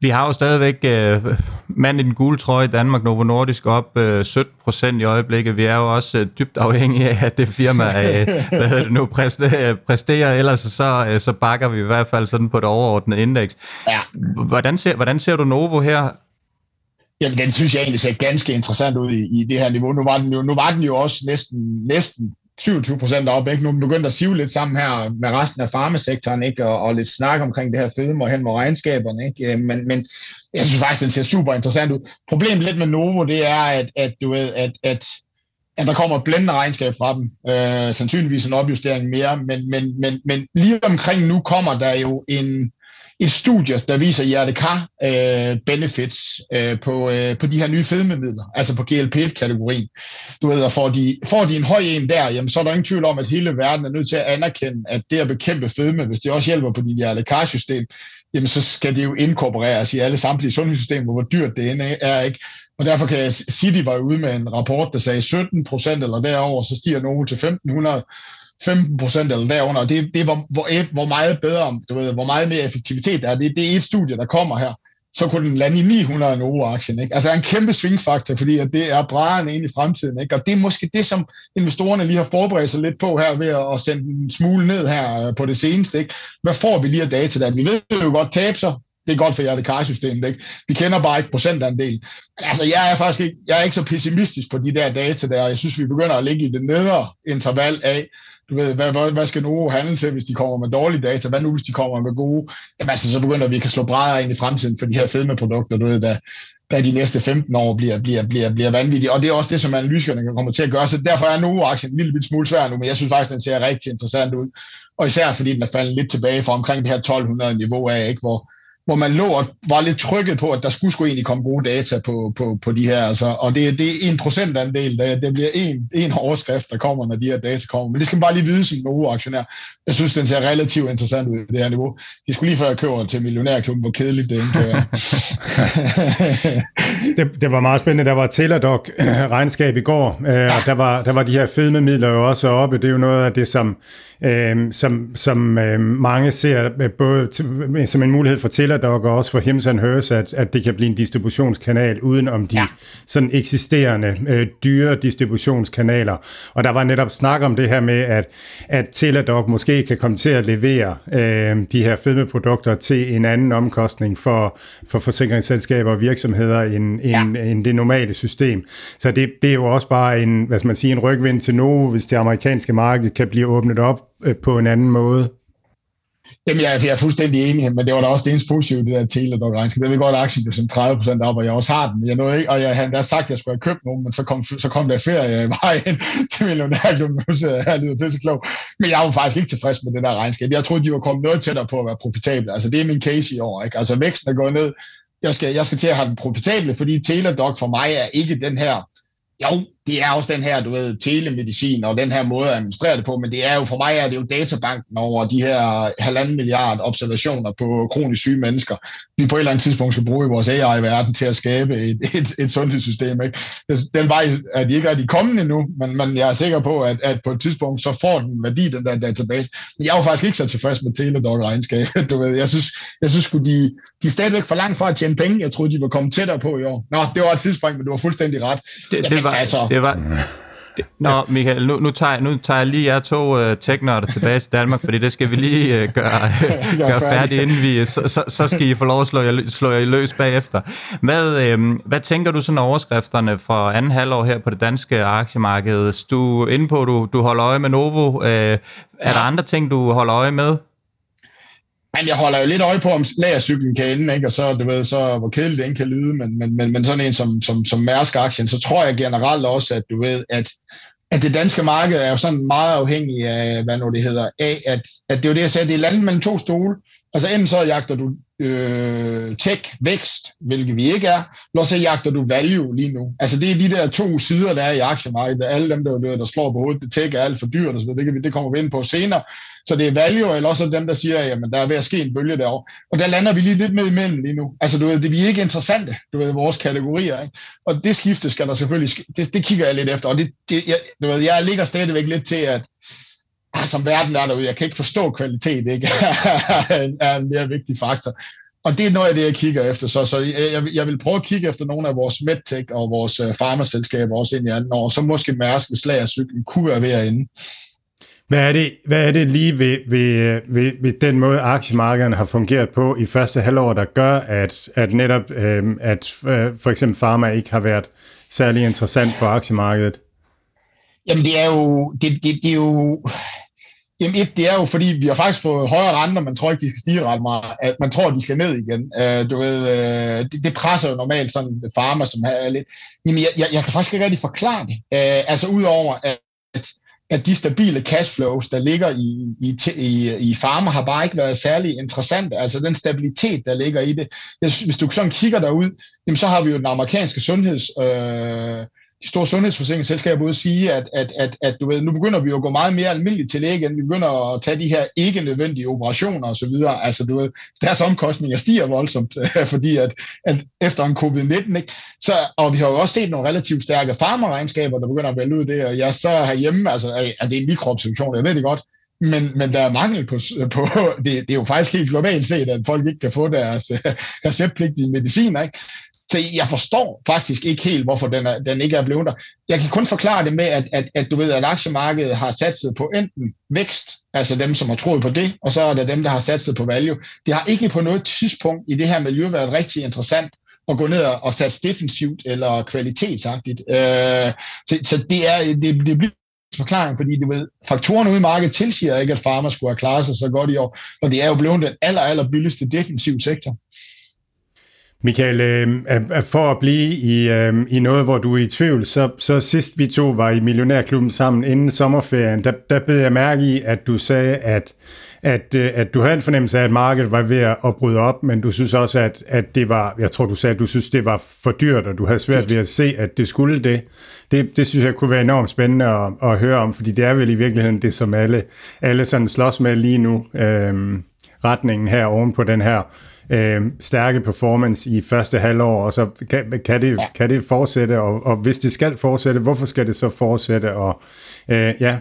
Vi har jo stadigvæk øh, mand i den gule trøje i Danmark, Novo Nordisk, op øh, 17 procent i øjeblikket. Vi er jo også øh, dybt afhængige af, at det firma øh, hvad det nu, præsterer, præsterer, ellers så, øh, så bakker vi i hvert fald sådan på det overordnede indeks. Ja. Hvordan, ser, hvordan ser du Novo her Jamen, den synes jeg egentlig ser ganske interessant ud i, i det her niveau. Nu var den jo, nu var den jo også næsten, næsten 27 procent op, ikke? Nu begyndte begyndt at sive lidt sammen her med resten af farmasektoren, ikke? Og, og lidt snak omkring det her fedme og hen med regnskaberne, ikke? Øh, men, men jeg synes faktisk, den ser super interessant ud. Problemet lidt med Novo, det er, at, at du ved, at, at at der kommer et blændende regnskab fra dem. Øh, sandsynligvis en opjustering mere, men, men, men, men lige omkring nu kommer der jo en, et studie, der viser hjertekar øh, benefits øh, på, øh, på de her nye fedmemidler, altså på GLP-kategorien. Du ved, får de, får de en høj en der, jamen, så er der ingen tvivl om, at hele verden er nødt til at anerkende, at det at bekæmpe fedme, hvis det også hjælper på dit hjertekarsystem, jamen så skal det jo inkorporeres i alle samtlige sundhedssystemer, hvor dyrt det end er, ikke? Og derfor kan jeg sige, de var ude med en rapport, der sagde 17 procent eller derover, så stiger nogen til 1500 15 procent eller derunder. Det, det er, hvor, hvor, hvor meget bedre, du ved, hvor meget mere effektivitet der er. Det, det er et studie, der kommer her. Så kunne den lande i 900 Novo-aktien. Ikke? Altså er en kæmpe svingfaktor, fordi at det er brædderne ind i fremtiden. Ikke? Og det er måske det, som investorerne lige har forberedt sig lidt på her ved at sende en smule ned her øh, på det seneste. Ikke? Hvad får vi lige af data der? Vi ved jo godt tab sig. Det er godt for hjertekarsystemet. Ikke? Vi kender bare ikke procentandel. Altså, jeg er faktisk ikke, jeg er ikke så pessimistisk på de der data der. Jeg synes, vi begynder at ligge i det nedre interval af, du ved, hvad, hvad, hvad skal Novo handle til, hvis de kommer med dårlige data? Hvad nu, hvis de kommer med gode? Jamen altså, så begynder vi at slå brædder ind i fremtiden for de her fedmeprodukter, du ved, der, der de næste 15 år bliver, bliver, bliver, bliver vanvittige. Og det er også det, som analytikerne kommer til at gøre. Så derfor er Novo-aktien en lille smule svær nu, men jeg synes faktisk, den ser rigtig interessant ud. Og især fordi den er faldet lidt tilbage fra omkring det her 1200 niveau af, ikke? hvor hvor man lå og var lidt trykket på, at der skulle sgu egentlig komme gode data på, på, på de her. Altså, og det, det er en procentandel, det, det bliver en, en overskrift, der kommer, når de her data kommer. Men det skal man bare lige vide som nogle aktionær. Jeg synes, den ser relativt interessant ud i det her niveau. De skulle lige før jeg køber til millionærklubben, hvor kedeligt det ikke det, det var meget spændende. Der var Teladoc regnskab i går, øh, og der var, der var de her fedmemidler jo også oppe. Det er jo noget af det, som, øh, som, som øh, mange ser både til, som en mulighed for Teladoc Teladoc og også for Hims and Hers, at, at det kan blive en distributionskanal uden om de ja. sådan eksisterende øh, dyre distributionskanaler. Og der var netop snak om det her med, at, at Teladoc måske kan komme til at levere øh, de her fedmeprodukter til en anden omkostning for, for forsikringsselskaber og virksomheder end, ja. end, end det normale system. Så det, det er jo også bare en, hvad skal man sige, en rygvind til Novo, hvis det amerikanske marked kan blive åbnet op øh, på en anden måde. Jamen, jeg, jeg er fuldstændig enig, men det var da også det eneste positive, det der dog regnskab. Det vil godt, at aktien blev sådan 30% op, og jeg også har den. Jeg nåede ikke, og jeg havde sagt, at jeg skulle have købt nogen, men så kom, så kom der ferie i vejen til millionærklubben. Nu sidder jeg her lyder pisse klog. Men jeg var faktisk ikke tilfreds med det der regnskab. Jeg troede, de var kommet noget tættere på at være profitable. Altså, det er min case i år. Ikke? Altså, væksten er gået ned. Jeg skal, jeg skal til at have den profitable, fordi Teladoc for mig er ikke den her jo, det er også den her, du ved, telemedicin og den her måde at administrere det på, men det er jo, for mig er det jo databanken over de her halvanden milliard observationer på kronisk syge mennesker, vi på et eller andet tidspunkt skal bruge i vores AI-verden til at skabe et, et, et sundhedssystem. Ikke? Den vej er de ikke rigtig kommet endnu, men, men jeg er sikker på, at, at på et tidspunkt, så får den værdi, den der database. Men jeg er jo faktisk ikke så tilfreds med Teladoc-regnskab. Du ved, jeg synes, jeg synes de, de er stadigvæk for langt fra at tjene penge. Jeg troede, de var kommet tættere på i år. Nå, det var et tidsspring, men du var fuldstændig ret. Det, Jamen, det var, altså, det var, Nå, Michael, nu, nu, tager, nu tager jeg lige jer to uh, teknørder tilbage til Danmark, fordi det skal vi lige uh, gøre, gøre færdigt, inden vi... Så, så, så skal I få lov at slå jer, slå jer løs bagefter. Hvad, uh, hvad tænker du sådan overskrifterne for anden halvår her på det danske aktiemarked? Du er inde på, du, du holder øje med Novo. Uh, er ja. der andre ting, du holder øje med? Men jeg holder jo lidt øje på, om lagercyklen kan ende, ikke? og så, du ved, så hvor kedeligt det kan lyde, men, men, men, men sådan en som, som, som Mærsk-aktien, så tror jeg generelt også, at du ved, at at det danske marked er jo sådan meget afhængig af, hvad nu det hedder, af, at, at det er jo det, jeg sagde, det er landet mellem to stole. Altså enten så jagter du øh, tech, vækst, hvilket vi ikke er, eller så jagter du value lige nu. Altså det er de der to sider, der er i aktiemarkedet. Alle dem, der, der slår på hovedet, det tech er alt for dyrt, og så det, kan vi, det kommer vi ind på senere. Så det er value, eller også dem, der siger, jamen der er ved at ske en bølge derovre. Og der lander vi lige lidt med imellem lige nu. Altså du ved, det, vi er ikke interessante, du ved, vores kategorier. Ikke? Og det skifte skal der selvfølgelig, det, det kigger jeg lidt efter. Og det, det, jeg, du ved, jeg ligger stadigvæk lidt til, at ah, som verden er derude, jeg kan ikke forstå kvalitet, ikke? er en mere vigtig faktor. Og det er noget af det, jeg kigger efter. Så, så jeg, jeg vil prøve at kigge efter nogle af vores medtech og vores øh, farmaselskaber også ind i anden år. Så måske Mærsk, hvis lagercyklen kunne være ved at ende. Hvad er det, hvad er det lige ved, ved, ved, ved den måde, aktiemarkederne har fungeret på i første halvår, der gør, at, at netop øh, at øh, for eksempel Pharma ikke har været særlig interessant for aktiemarkedet? Jamen det er jo, det, det, det er jo Jamen et, det er jo fordi, vi har faktisk fået højere renter, man tror ikke, de skal stige ret meget. At man tror, de skal ned igen. Øh, du ved, øh, det, det presser jo normalt sådan farmer, som er lidt... Jamen jeg, jeg, jeg kan faktisk ikke rigtig forklare det. Øh, altså udover, at, at de stabile cashflows, der ligger i, i, i, i farmer, har bare ikke været særlig interessante. Altså den stabilitet, der ligger i det. Hvis du sådan kigger derud, jamen så har vi jo den amerikanske sundheds... Øh, de store sundhedsforsikringsselskaber ude at sige, at, at, at, at du ved, nu begynder vi at gå meget mere almindeligt til læge igen. Vi begynder at tage de her ikke nødvendige operationer osv. Altså, du ved, deres omkostninger stiger voldsomt, fordi at, at efter en covid-19, ikke? Så, og vi har jo også set nogle relativt stærke farmerregnskaber, der begynder at vælge ud det, og jeg så herhjemme, altså, er det en mikroobservation, jeg ved det godt, men, men der er mangel på, på det, det er jo faktisk helt globalt set, at folk ikke kan få deres receptpligtige mediciner. Ikke? Så jeg forstår faktisk ikke helt, hvorfor den, er, den ikke er blevet der. Jeg kan kun forklare det med, at, at, at du ved, at aktiemarkedet har satset på enten vækst, altså dem, som har troet på det, og så er der dem, der har satset på value. Det har ikke på noget tidspunkt i det her miljø været rigtig interessant at gå ned og satse defensivt eller kvalitetsagtigt. Øh, så, så det, er, det, det bliver forklaring, fordi du ved, faktorerne ude i markedet tilsiger ikke, at farmer skulle have klaret sig så godt i år, og det er jo blevet den aller, aller billigste defensiv sektor. Michael, øh, for at blive i, øh, i noget, hvor du er i tvivl, så, så sidst vi to var i Millionærklubben sammen inden sommerferien, der, der bed jeg mærke i, at du sagde, at, at, øh, at du havde en fornemmelse af, at markedet var ved at bryde op, men du synes også, at, at det var, jeg tror du sagde, at du synes, det var for dyrt, og du havde svært ved at se, at det skulle det. Det, det synes jeg kunne være enormt spændende at, at høre om, fordi det er vel i virkeligheden det, som alle, alle sådan slås med lige nu, øh, retningen her oven på den her øh, stærke performance i første halvår, og så kan, kan, det, ja. kan det fortsætte, og, og hvis det skal fortsætte, hvorfor skal det så fortsætte? Og øh, ja,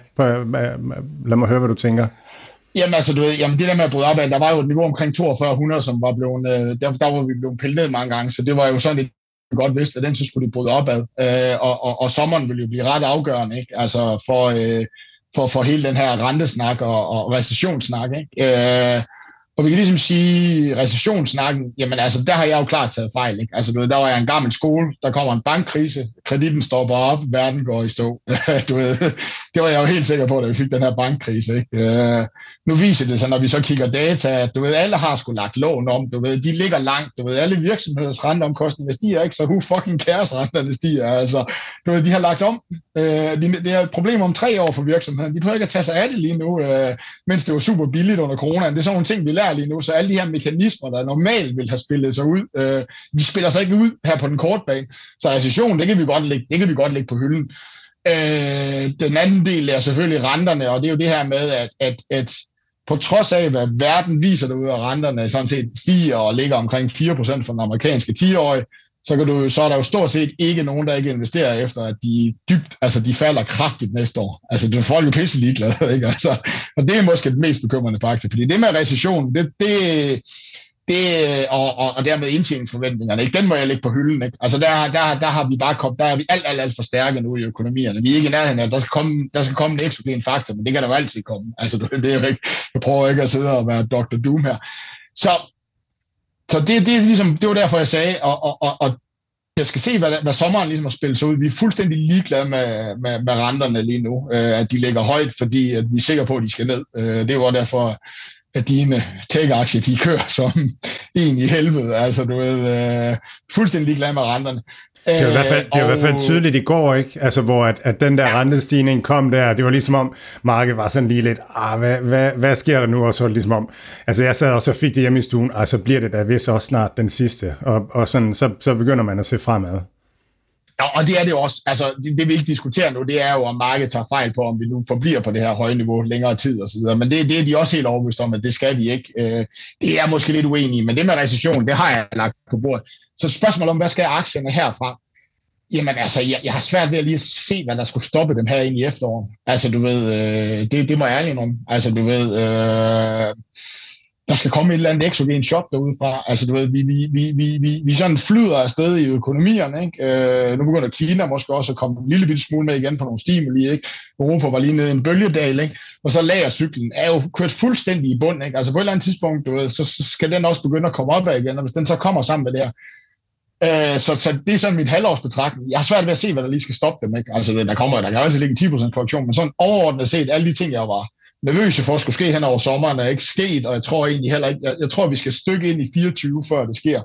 lad mig høre, hvad du tænker. Jamen altså, du ved, jamen, det der med at bryde op, der var jo et niveau omkring 4200, som var blevet, øh, der, der var vi blevet pillet ned mange gange, så det var jo sådan et godt vidste, at den så skulle de bryde op ad. Øh, og, og, og sommeren ville jo blive ret afgørende, ikke? Altså for, øh, for, for hele den her rentesnak og, og recessionssnak, ikke? Øh, og vi kan ligesom sige, recessionssnakken, jamen altså, der har jeg jo klart taget fejl. Ikke? Altså, du ved, der var jeg en gammel skole, der kommer en bankkrise, kreditten stopper op, verden går i stå. du ved, det var jeg jo helt sikker på, da vi fik den her bankkrise. Ikke? Øh, nu viser det sig, når vi så kigger data, at du ved, alle har sgu lagt lån om, du ved, de ligger langt, du ved, alle virksomheders renteomkostninger stiger ikke, så who fucking cares renterne stiger, altså, du ved, de har lagt om. øh, det er et problem om tre år for virksomheden. De prøver ikke at tage sig af det lige nu, øh, mens det var super billigt under corona. Det er sådan nogle ting, vi lærer lige nu, så alle de her mekanismer, der normalt vil have spillet sig ud, øh, vi spiller sig ikke ud her på den korte bane. Så recession, det kan vi godt lægge, det kan vi godt lægge på hylden. Øh, den anden del er selvfølgelig renterne, og det er jo det her med, at, at, at på trods af, hvad verden viser derude, at renterne sådan set stiger og ligger omkring 4% for den amerikanske 10-årige, så, kan du, så er der jo stort set ikke nogen, der ikke investerer efter, at de dybt, altså de falder kraftigt næste år. Altså, det er folk jo pisse ligeglade, ikke? Altså, og det er måske det mest bekymrende faktisk, fordi det med recession, det, det, det, øh, og, og, og dermed indtjeningsforventningerne, ikke? den må jeg lægge på hylden. Ikke? Altså der, der, der har vi bare kommet, der er vi alt, alt, alt for stærke nu i økonomierne. Vi er ikke i nærheden af, der skal komme, der skal komme en eksogen faktor, men det kan der jo altid komme. Altså det er jo ikke, jeg prøver ikke at sidde og være Dr. Doom her. Så, så det, det, er ligesom, det var derfor, jeg sagde, og, og, og, og jeg skal se, hvad, hvad sommeren ligesom har spillet sig ud. Vi er fuldstændig ligeglade med, med, med renterne lige nu, øh, at de ligger højt, fordi at vi er sikre på, at de skal ned. Øh, det var derfor, at dine tech-aktier, de kører som en i helvede. Altså, du ved, øh, fuldstændig glad med renterne. Det var, i hvert fald, det var i hvert fald tydeligt i går, ikke? Altså, hvor at, at den der ja. rentestigning kom der, det var ligesom om, markedet var sådan lige lidt, ah, hvad, hvad, hvad sker der nu? Og så ligesom om, altså jeg sad og så fik det hjemme i stuen, og så bliver det da vist også snart den sidste. Og, og sådan, så, så begynder man at se fremad. Ja, og det er det også. Altså, det, det vi ikke diskuterer nu, det er jo, om markedet tager fejl på, om vi nu forbliver på det her høje niveau længere tid og så videre. Men det, det er de også helt overbevist om, at det skal vi ikke. Øh, det er måske lidt uenige, men det med recession, det har jeg lagt på bordet. Så spørgsmålet om, hvad skal aktierne herfra? Jamen altså, jeg, jeg har svært ved at lige se, hvad der skulle stoppe dem her ind i efteråret. Altså, du ved, øh, det, det må jeg ærlig om. Altså, du ved, øh, der skal komme et eller andet eksogen shop derudefra. Altså, du ved, vi, vi, vi, vi, vi, vi sådan flyder afsted i økonomierne. Ikke? Øh, nu begynder Kina måske også at komme en lille bitte smule med igen på nogle stimuli. Ikke? Europa var lige nede i en bølgedal, ikke? og så lagercyklen er jo kørt fuldstændig i bund. Ikke? Altså på et eller andet tidspunkt, du ved, så så skal den også begynde at komme op af igen, og hvis den så kommer sammen med det her, øh, så, så det er sådan mit halvårsbetragtning. Jeg har svært ved at se, hvad der lige skal stoppe dem. Ikke? Altså, der kommer, der kan altid ligge 10% korrektion, men sådan overordnet set, alle de ting, jeg var nervøse for, skulle ske hen over sommeren, er ikke sket, og jeg tror egentlig heller ikke, jeg, jeg tror, vi skal stykke ind i 24, før det sker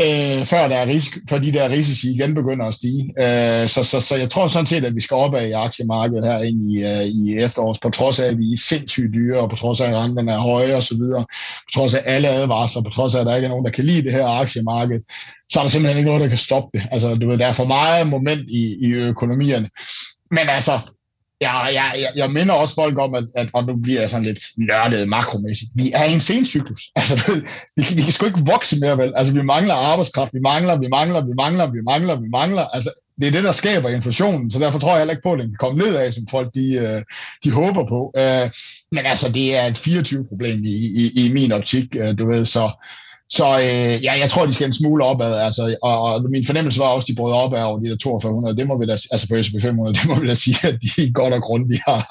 øh, før der er risk, for de der risici igen begynder at stige. Øh, så, så, så jeg tror sådan set, at vi skal opad i aktiemarkedet her ind i, øh, i efterårs, på trods af, at vi er sindssygt dyre, og på trods af, at renten er høje og så videre, på trods af alle advarsler, på trods af, at der ikke er nogen, der kan lide det her aktiemarked, så er der simpelthen ikke noget, der kan stoppe det. Altså, du ved, der er for meget moment i, i økonomierne. Men altså, Ja, jeg, jeg, jeg minder også folk om, at, at og nu bliver jeg sådan lidt nørdet makromæssigt, vi er i en sencyklus. Altså, vi, vi kan sgu ikke vokse mere, vel? Altså, vi mangler arbejdskraft, vi mangler, vi mangler, vi mangler, vi mangler, vi mangler. Altså, det er det, der skaber inflationen, så derfor tror jeg heller ikke på, at den kan komme nedad, som folk de, øh, de håber på. Øh, men altså, det er et 24-problem i, i, i min optik, øh, du ved, så så øh, ja, jeg tror, de skal en smule opad, altså, og, og min fornemmelse var også, at de brød op over de der 4200, det må vi da, altså på S&P 500, det må vi da sige, at de godt og grundigt har,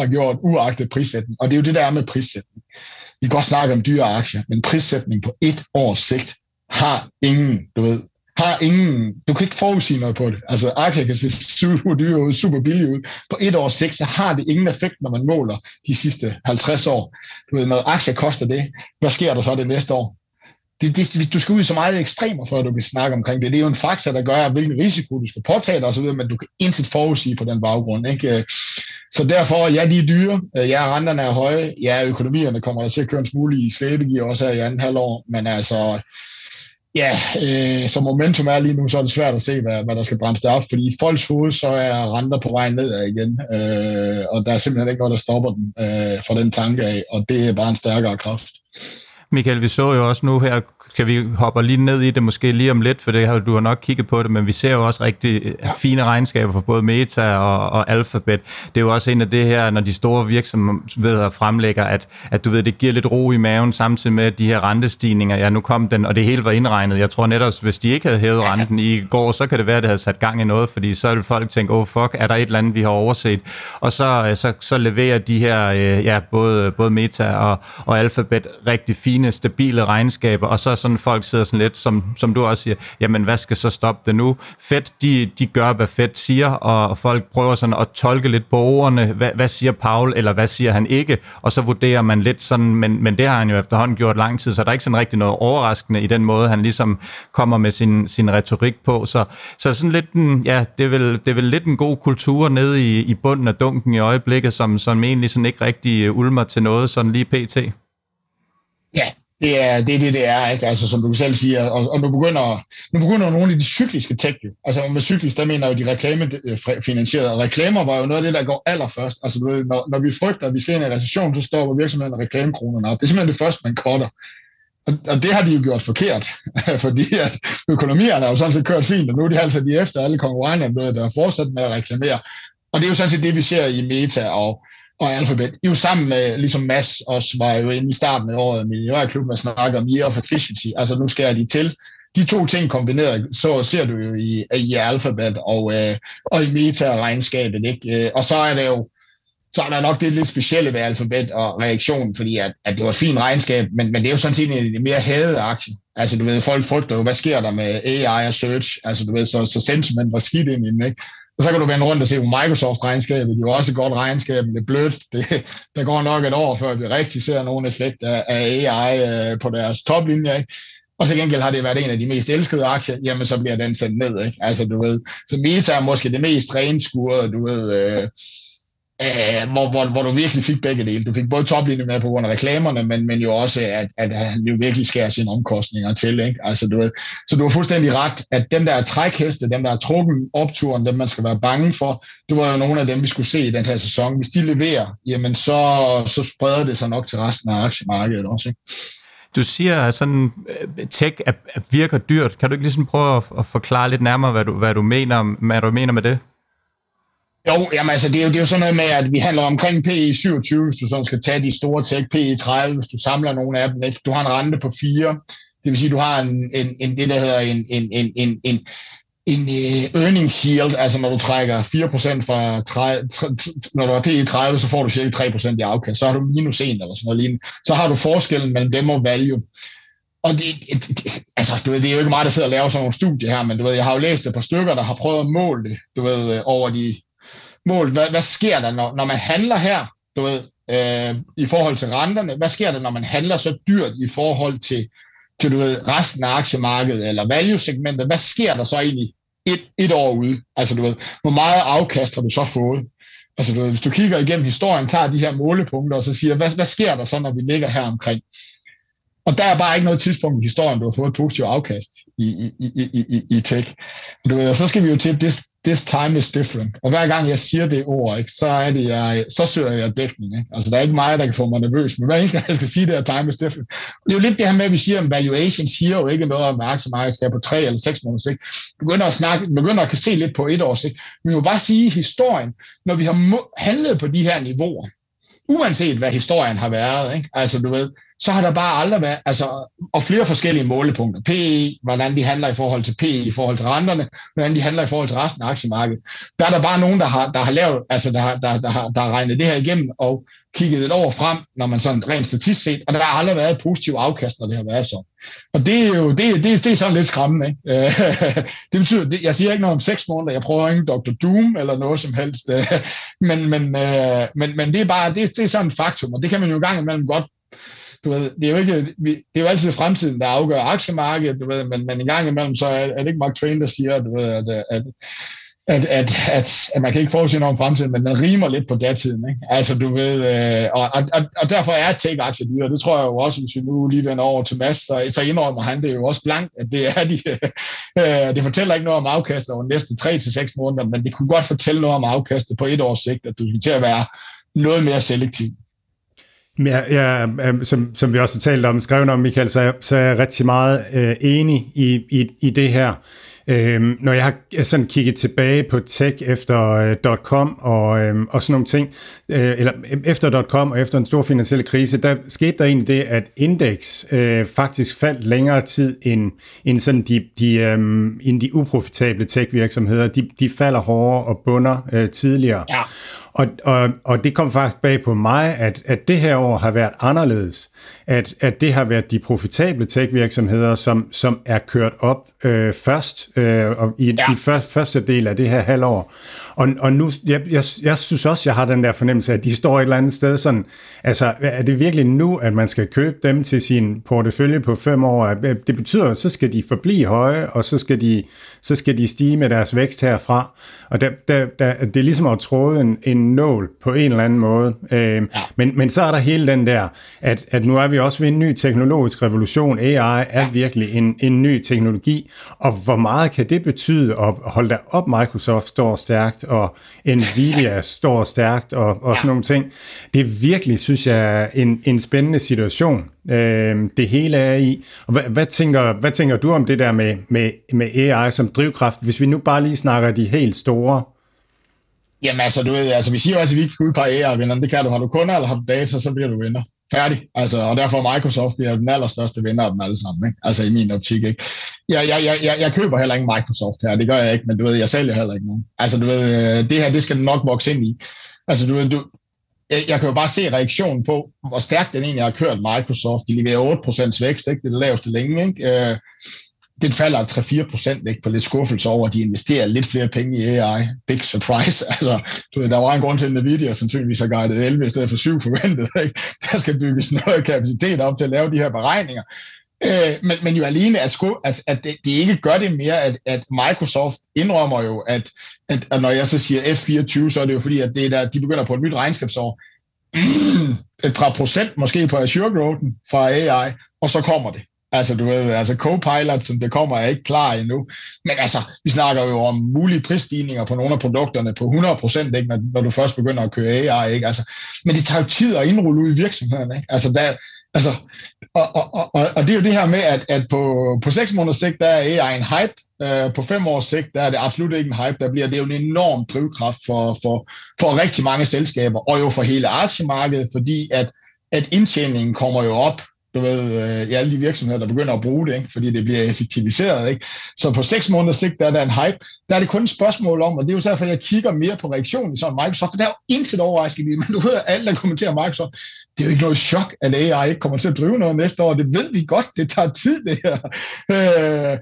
har gjort uagtet prissætning. Og det er jo det, der er med prissætning. Vi kan godt snakke om dyre aktier, men prissætning på et års sigt har ingen, du ved, har ingen, du kan ikke forudsige noget på det. Altså aktier kan se super dyre ud, super billige ud. På et års sigt, så har det ingen effekt, når man måler de sidste 50 år. Du ved, når aktier koster det, hvad sker der så det næste år? Det, det, du skal ud i så meget ekstremer, før du kan snakke omkring det. Det er jo en faktor, der gør, hvilken risiko du skal påtage dig osv., men du kan intet forudsige på den baggrund. Ikke? Øh, så derfor, ja, de er dyre, øh, ja, renterne er høje, ja, økonomierne kommer der til at køre en smule i slæbegear også her i anden halvår, men altså, ja, øh, så momentum er lige nu, så er det svært at se, hvad, hvad der skal brændes op, fordi i folks hoved, så er renter på vej nedad igen, øh, og der er simpelthen ikke noget, der stopper den øh, fra den tanke af, og det er bare en stærkere kraft. Michael, vi så jo også nu her, kan vi hoppe lige ned i det måske lige om lidt, for det har, du har nok kigget på det, men vi ser jo også rigtig øh, fine regnskaber for både Meta og, og Alphabet. Det er jo også en af det her, når de store virksomheder fremlægger, at, at du ved, det giver lidt ro i maven, samtidig med de her rentestigninger. Ja, nu kom den, og det hele var indregnet. Jeg tror netop, hvis de ikke havde hævet renten i går, så kan det være, at det havde sat gang i noget, fordi så ville folk tænke, oh fuck, er der et eller andet, vi har overset? Og så, øh, så, så leverer de her, øh, ja, både, både Meta og, og Alphabet rigtig fine, stabile regnskaber, og så sådan folk sidder sådan lidt, som, som du også siger, jamen hvad skal så stoppe det nu? Fed, de, de gør, hvad Fedt siger, og folk prøver sådan at tolke lidt på ordene, hvad, hvad siger Paul, eller hvad siger han ikke, og så vurderer man lidt sådan, men, men det har han jo efterhånden gjort lang tid, så der er ikke sådan rigtig noget overraskende i den måde, han ligesom kommer med sin, sin retorik på, så, så sådan lidt en, ja, det er, vel, det er vel lidt en god kultur nede i, i bunden af dunken i øjeblikket, som, som egentlig sådan ikke rigtig ulmer til noget sådan lige pt. Ja, det er det, det, det er, ikke? Altså, som du selv siger, og, og nu, begynder, nu begynder nogle af de cykliske tech jo. Altså med cyklisk, der mener jo de reklamefinansierede. Øh, reklamer var jo noget af det, der går allerførst. Altså du ved, når, når vi frygter, at vi skal ind i en recession, så stopper virksomheden reklamekronerne op. Det er simpelthen det første, man cutter. Og, og det har de jo gjort forkert, fordi at økonomierne har jo sådan set kørt fint, og nu er de altså de efter alle konkurrenterne, der er fortsat med at reklamere. Og det er jo sådan set det, vi ser i Meta og og Alphabet. Jo sammen med, ligesom Mads også var jo inde i starten af året, Millionærklubben og snakker om year of efficiency, altså nu skærer de til. De to ting kombineret, så ser du jo i, i Alphabet og, øh, og i meta-regnskabet. Ikke? Øh, og så er det jo så er der nok det lidt specielle ved alfabet og reaktionen, fordi at, at det var et fint regnskab, men, men det er jo sådan set en mere hadede aktie. Altså du ved, folk frygter jo, hvad sker der med AI og search? Altså du ved, så, så sentiment var skidt ind i den, ikke? Og så kan du vende rundt og se på Microsoft-regnskabet. Det er jo også et godt regnskab, men det er blødt. Det, der går nok et år, før vi rigtig ser nogen effekt af, af AI øh, på deres toplinje. Ikke? og så gengæld har det været en af de mest elskede aktier, jamen så bliver den sendt ned, ikke? Altså, du ved, så Meta er måske det mest renskurede, du ved, øh, øh, hvor, hvor, hvor du virkelig fik begge dele. Du fik både toplinjen med på grund af reklamerne, men, men jo også, at, at han jo virkelig skærer sine omkostninger til. Ikke? Altså, du ved, så du har fuldstændig ret, at dem der er trækheste, dem der er trukken opturen, dem man skal være bange for, det var jo nogle af dem, vi skulle se i den her sæson. Hvis de leverer, jamen så, så spreder det sig nok til resten af aktiemarkedet også. Ikke? Du siger, at sådan øh, tech virker dyrt. Kan du ikke ligesom prøve at, at forklare lidt nærmere, hvad du, hvad du mener, hvad du mener med det? Jo, jamen altså, det er jo, det er jo sådan noget med, at vi handler omkring PE 27, hvis du sådan skal tage de store tech, PE 30, hvis du samler nogle af dem. Ikke? Du har en rente på 4, det vil sige, du har en, en, en det, der hedder en, en, en, en, en, en øh, earnings yield, altså når du trækker 4% fra 30, når du har PE 30, så får du cirka 3% i afkast, så har du minus 1 eller sådan noget lignende. Så har du forskellen mellem dem og value. Og det, det, det, altså, du ved, det er jo ikke meget, der sidder og laver sådan nogle studier her, men du ved, jeg har jo læst et par stykker, der har prøvet at måle det, du ved, øh, over de mål. Hvad, hvad sker der, når, når man handler her, du ved, øh, i forhold til renterne? Hvad sker der, når man handler så dyrt i forhold til, til du ved, resten af aktiemarkedet eller value-segmentet? Hvad sker der så egentlig et, et år ude? Altså, du ved, hvor meget afkast har du så fået? Altså, du ved, hvis du kigger igennem historien, tager de her målepunkter og så siger, hvad, hvad sker der så, når vi ligger her omkring? Og der er bare ikke noget tidspunkt i historien, du har fået et positivt afkast i, i, i, i, i tech. Du ved, og så skal vi jo til, this, this time is different. Og hver gang jeg siger det ord, ikke, så, er det, jeg, så søger jeg dækning. Ikke? Altså, der er ikke mig, der kan få mig nervøs, men hver eneste gang jeg skal sige det, her time is different. Det er jo lidt det her med, at vi siger, at valuation siger jo ikke noget om, at aktiemarkedet skal på tre eller seks måneder sigt. Begynder at snakke, begynder at kan se lidt på et år sigt. Vi må bare sige historien, når vi har handlet på de her niveauer, uanset hvad historien har været, ikke? altså du ved, så har der bare aldrig været, altså, og flere forskellige målepunkter. PE, hvordan de handler i forhold til PE, i forhold til renterne, hvordan de handler i forhold til resten af aktiemarkedet. Der er der bare nogen, der har, der har lavet, altså der, har, der, der, har, der har regnet det her igennem og kigget et år frem, når man sådan rent statistisk set, og der har aldrig været et positivt afkast, når det har været så. Og det er jo, det, det, det er sådan lidt skræmmende, ikke? det betyder, det, jeg siger ikke noget om seks måneder, jeg prøver ikke Dr. Doom eller noget som helst, men, men, men, men, men det er bare, det, det er sådan et faktum, og det kan man jo gang imellem godt du ved, det er jo ikke, det er jo altid fremtiden, der afgør aktiemarkedet, du ved, men, men en gang imellem, så er, er det ikke Mark Twain, der siger, du ved, at, at, at, at, at, at man kan ikke forudse noget om fremtiden, men den rimer lidt på datiden. Ikke? Altså, du ved, øh, og, og, og derfor er tech-aktier dyre. Det tror jeg jo også, hvis vi nu lige vender over til Mads, så, så indrømmer han det jo også blankt, at det er de, øh, det fortæller ikke noget om afkastet over de næste 3-6 måneder, men det kunne godt fortælle noget om afkastet på et års sigt, at du skal til at være noget mere selektiv. Ja, ja som, som vi også har talt om, skrevet om, Michael, så, så er jeg rigtig meget øh, enig i, i, i det her. Øhm, når jeg har sådan kigget tilbage på tech efter øh, .com og, øhm, og sådan nogle ting, øh, eller efter .com og efter en stor finansiel krise, der skete der egentlig det, at indeks øh, faktisk faldt længere tid end, end sådan de, de, øhm, end de uprofitable tech-virksomheder. De, de falder hårdere og bunder øh, tidligere. Ja. Og, og, og det kom faktisk bag på mig, at, at det her år har været anderledes. At, at det har været de profitable tech-virksomheder, som, som er kørt op øh, først øh, og i ja. de første, første del af det her halvår. Og, og nu, jeg, jeg, jeg synes også, jeg har den der fornemmelse, at de står et eller andet sted sådan, altså er det virkelig nu, at man skal købe dem til sin portefølje på fem år? Det betyder, at så skal de forblive høje, og så skal de, så skal de stige med deres vækst herfra. Og der, der, der, det er ligesom at tråde en, en nål på en eller anden måde. Øh, ja. men, men så er der hele den der, at, at nu er vi også ved en ny teknologisk revolution. AI er ja. virkelig en, en ny teknologi, og hvor meget kan det betyde at holde der op, Microsoft står stærkt, og Nvidia står stærkt, og, og sådan nogle ting. Det er virkelig, synes jeg, en, en spændende situation, øh, det hele er i. Og hvad, hvad, tænker, hvad tænker du om det der med, med, med AI som drivkraft, hvis vi nu bare lige snakker de helt store Jamen altså, du ved, altså, vi siger jo altid, at vi ikke kan udpege AI-vinderne. Det kan du. Har du kunder eller har du data, så bliver du vinder. Færdig. Altså, og derfor er Microsoft bliver den allerstørste vinder af dem alle sammen. Ikke? Altså i min optik. Ikke? Jeg, jeg, jeg, jeg, jeg køber heller ikke Microsoft her. Det gør jeg ikke, men du ved, jeg sælger heller ikke nogen. Altså du ved, øh, det her, det skal nok vokse ind i. Altså du ved, du, jeg, kan jo bare se reaktionen på, hvor stærkt den egentlig har kørt Microsoft. De leverer 8% vækst, ikke? det er det laveste længe. Ikke? Øh, det falder 3-4% ikke? på lidt skuffelse over, at de investerer lidt flere penge i AI. Big surprise. Altså, du ved, der var en grund til, at Nvidia sandsynligvis har guidet 11 i stedet for 7 forventet. Ikke? Der skal bygges noget kapacitet op til at lave de her beregninger. Øh, men, men jo alene, at, sku, at, at det, det ikke gør det mere, at, at Microsoft indrømmer jo, at, at, at når jeg så siger F24, så er det jo fordi, at det der, de begynder på et nyt regnskabsår. et par procent måske på Azure Growthen fra AI, og så kommer det. Altså, du ved, altså Copilot, som det kommer, er ikke klar endnu. Men altså, vi snakker jo om mulige prisstigninger på nogle af produkterne på 100 procent, når, når du først begynder at køre AI, ikke? Altså, men det tager jo tid at indrulle ud i virksomhederne, ikke? Altså, der, altså og, og, og, og det er jo det her med, at, at på, på 6 måneders sigt, der er AI en hype. Øh, på 5 års sigt, der er det absolut ikke en hype. Der bliver det jo en enorm drivkraft for, for, for rigtig mange selskaber, og jo for hele aktiemarkedet, fordi at, at indtjeningen kommer jo op du ved, øh, i alle de virksomheder, der begynder at bruge det, ikke? fordi det bliver effektiviseret. Ikke? Så på seks måneders sigt, der er der en hype. Der er det kun et spørgsmål om, og det er jo derfor, jeg kigger mere på reaktionen i sådan Microsoft, for der er jo intet overraskende i men du hører alle, der kommenterer Microsoft, det er jo ikke noget chok, at AI ikke kommer til at drive noget næste år. Det ved vi godt, det tager tid, det her. Øh,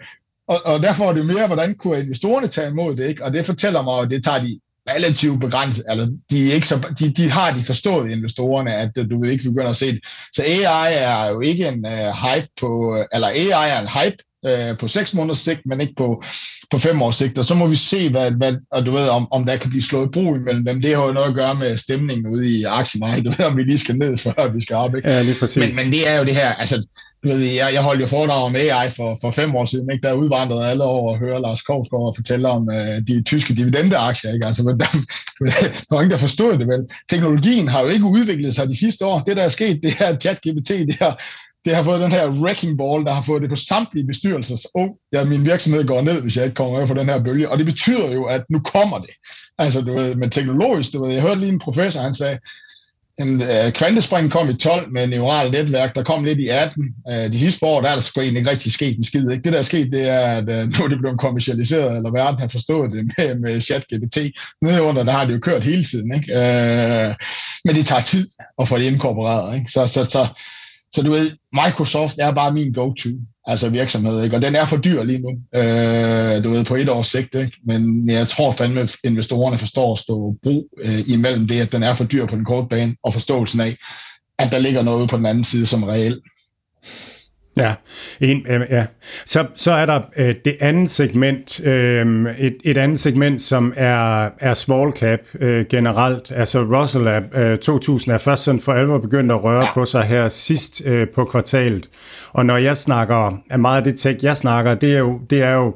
og, og derfor er det mere, hvordan kunne investorerne tage imod det, ikke? og det fortæller mig, at det tager de relativt begrænset, eller de, er ikke så, de, de har de forstået investorerne, at du vil ikke begynde at se det. Så AI er jo ikke en uh, hype på, eller AI er en hype uh, på seks måneders sigt, men ikke på, på fem års sigt, og så må vi se, hvad, hvad, og du ved, om, om der kan blive slået brug imellem dem. Det har jo noget at gøre med stemningen ude i aktiemarkedet. Du ved, om vi lige skal ned, før vi skal op. Ikke? Ja, lige præcis. Men, men det er jo det her, altså du ved, jeg, jeg holdt jo foredrag om AI for, for fem år siden, ikke? der udvandrede alle over og høre Lars Kovsgaard fortælle om uh, de tyske dividendeaktier. Ikke? Altså, der, der var ingen, der forstod det vel. Teknologien har jo ikke udviklet sig de sidste år. Det, der er sket, det er ChatGPT, det har, det har fået den her wrecking ball, der har fået det på samtlige bestyrelses. Oh, ja, min virksomhed går ned, hvis jeg ikke kommer med på den her bølge. Og det betyder jo, at nu kommer det. Altså, du ved, men teknologisk, du ved, jeg hørte lige en professor, han sagde, en uh, kvantespring kom i 12 med neuralt netværk, der kom lidt i 18. Uh, øh, de sidste år, der er der sgu egentlig ikke rigtig sket en skid. Ikke? Det, der er sket, det er, at uh, nu er det blevet kommersialiseret, eller verden har forstået det med, med chat-GPT. Nede under, der har det jo kørt hele tiden. Ikke? Uh, men det tager tid at få det inkorporeret. Ikke? Så, så, så, så du ved, Microsoft er bare min go-to altså virksomhed, ikke? og den er for dyr lige nu, øh, du ved, på et års sigt, ikke? men jeg tror fandme, at investorerne forstår at stå brug øh, imellem det, at den er for dyr på den korte bane, og forståelsen af, at der ligger noget på den anden side som reelt. Ja, en, øh, ja. Så, så er der øh, det andet segment, øh, et, et andet segment, som er, er small cap øh, generelt. Altså Russell er, øh, 2000 er først sådan for alvor begyndt at røre på sig her sidst øh, på kvartalet. Og når jeg snakker, af meget af det tech, jeg snakker, det er jo, det er jo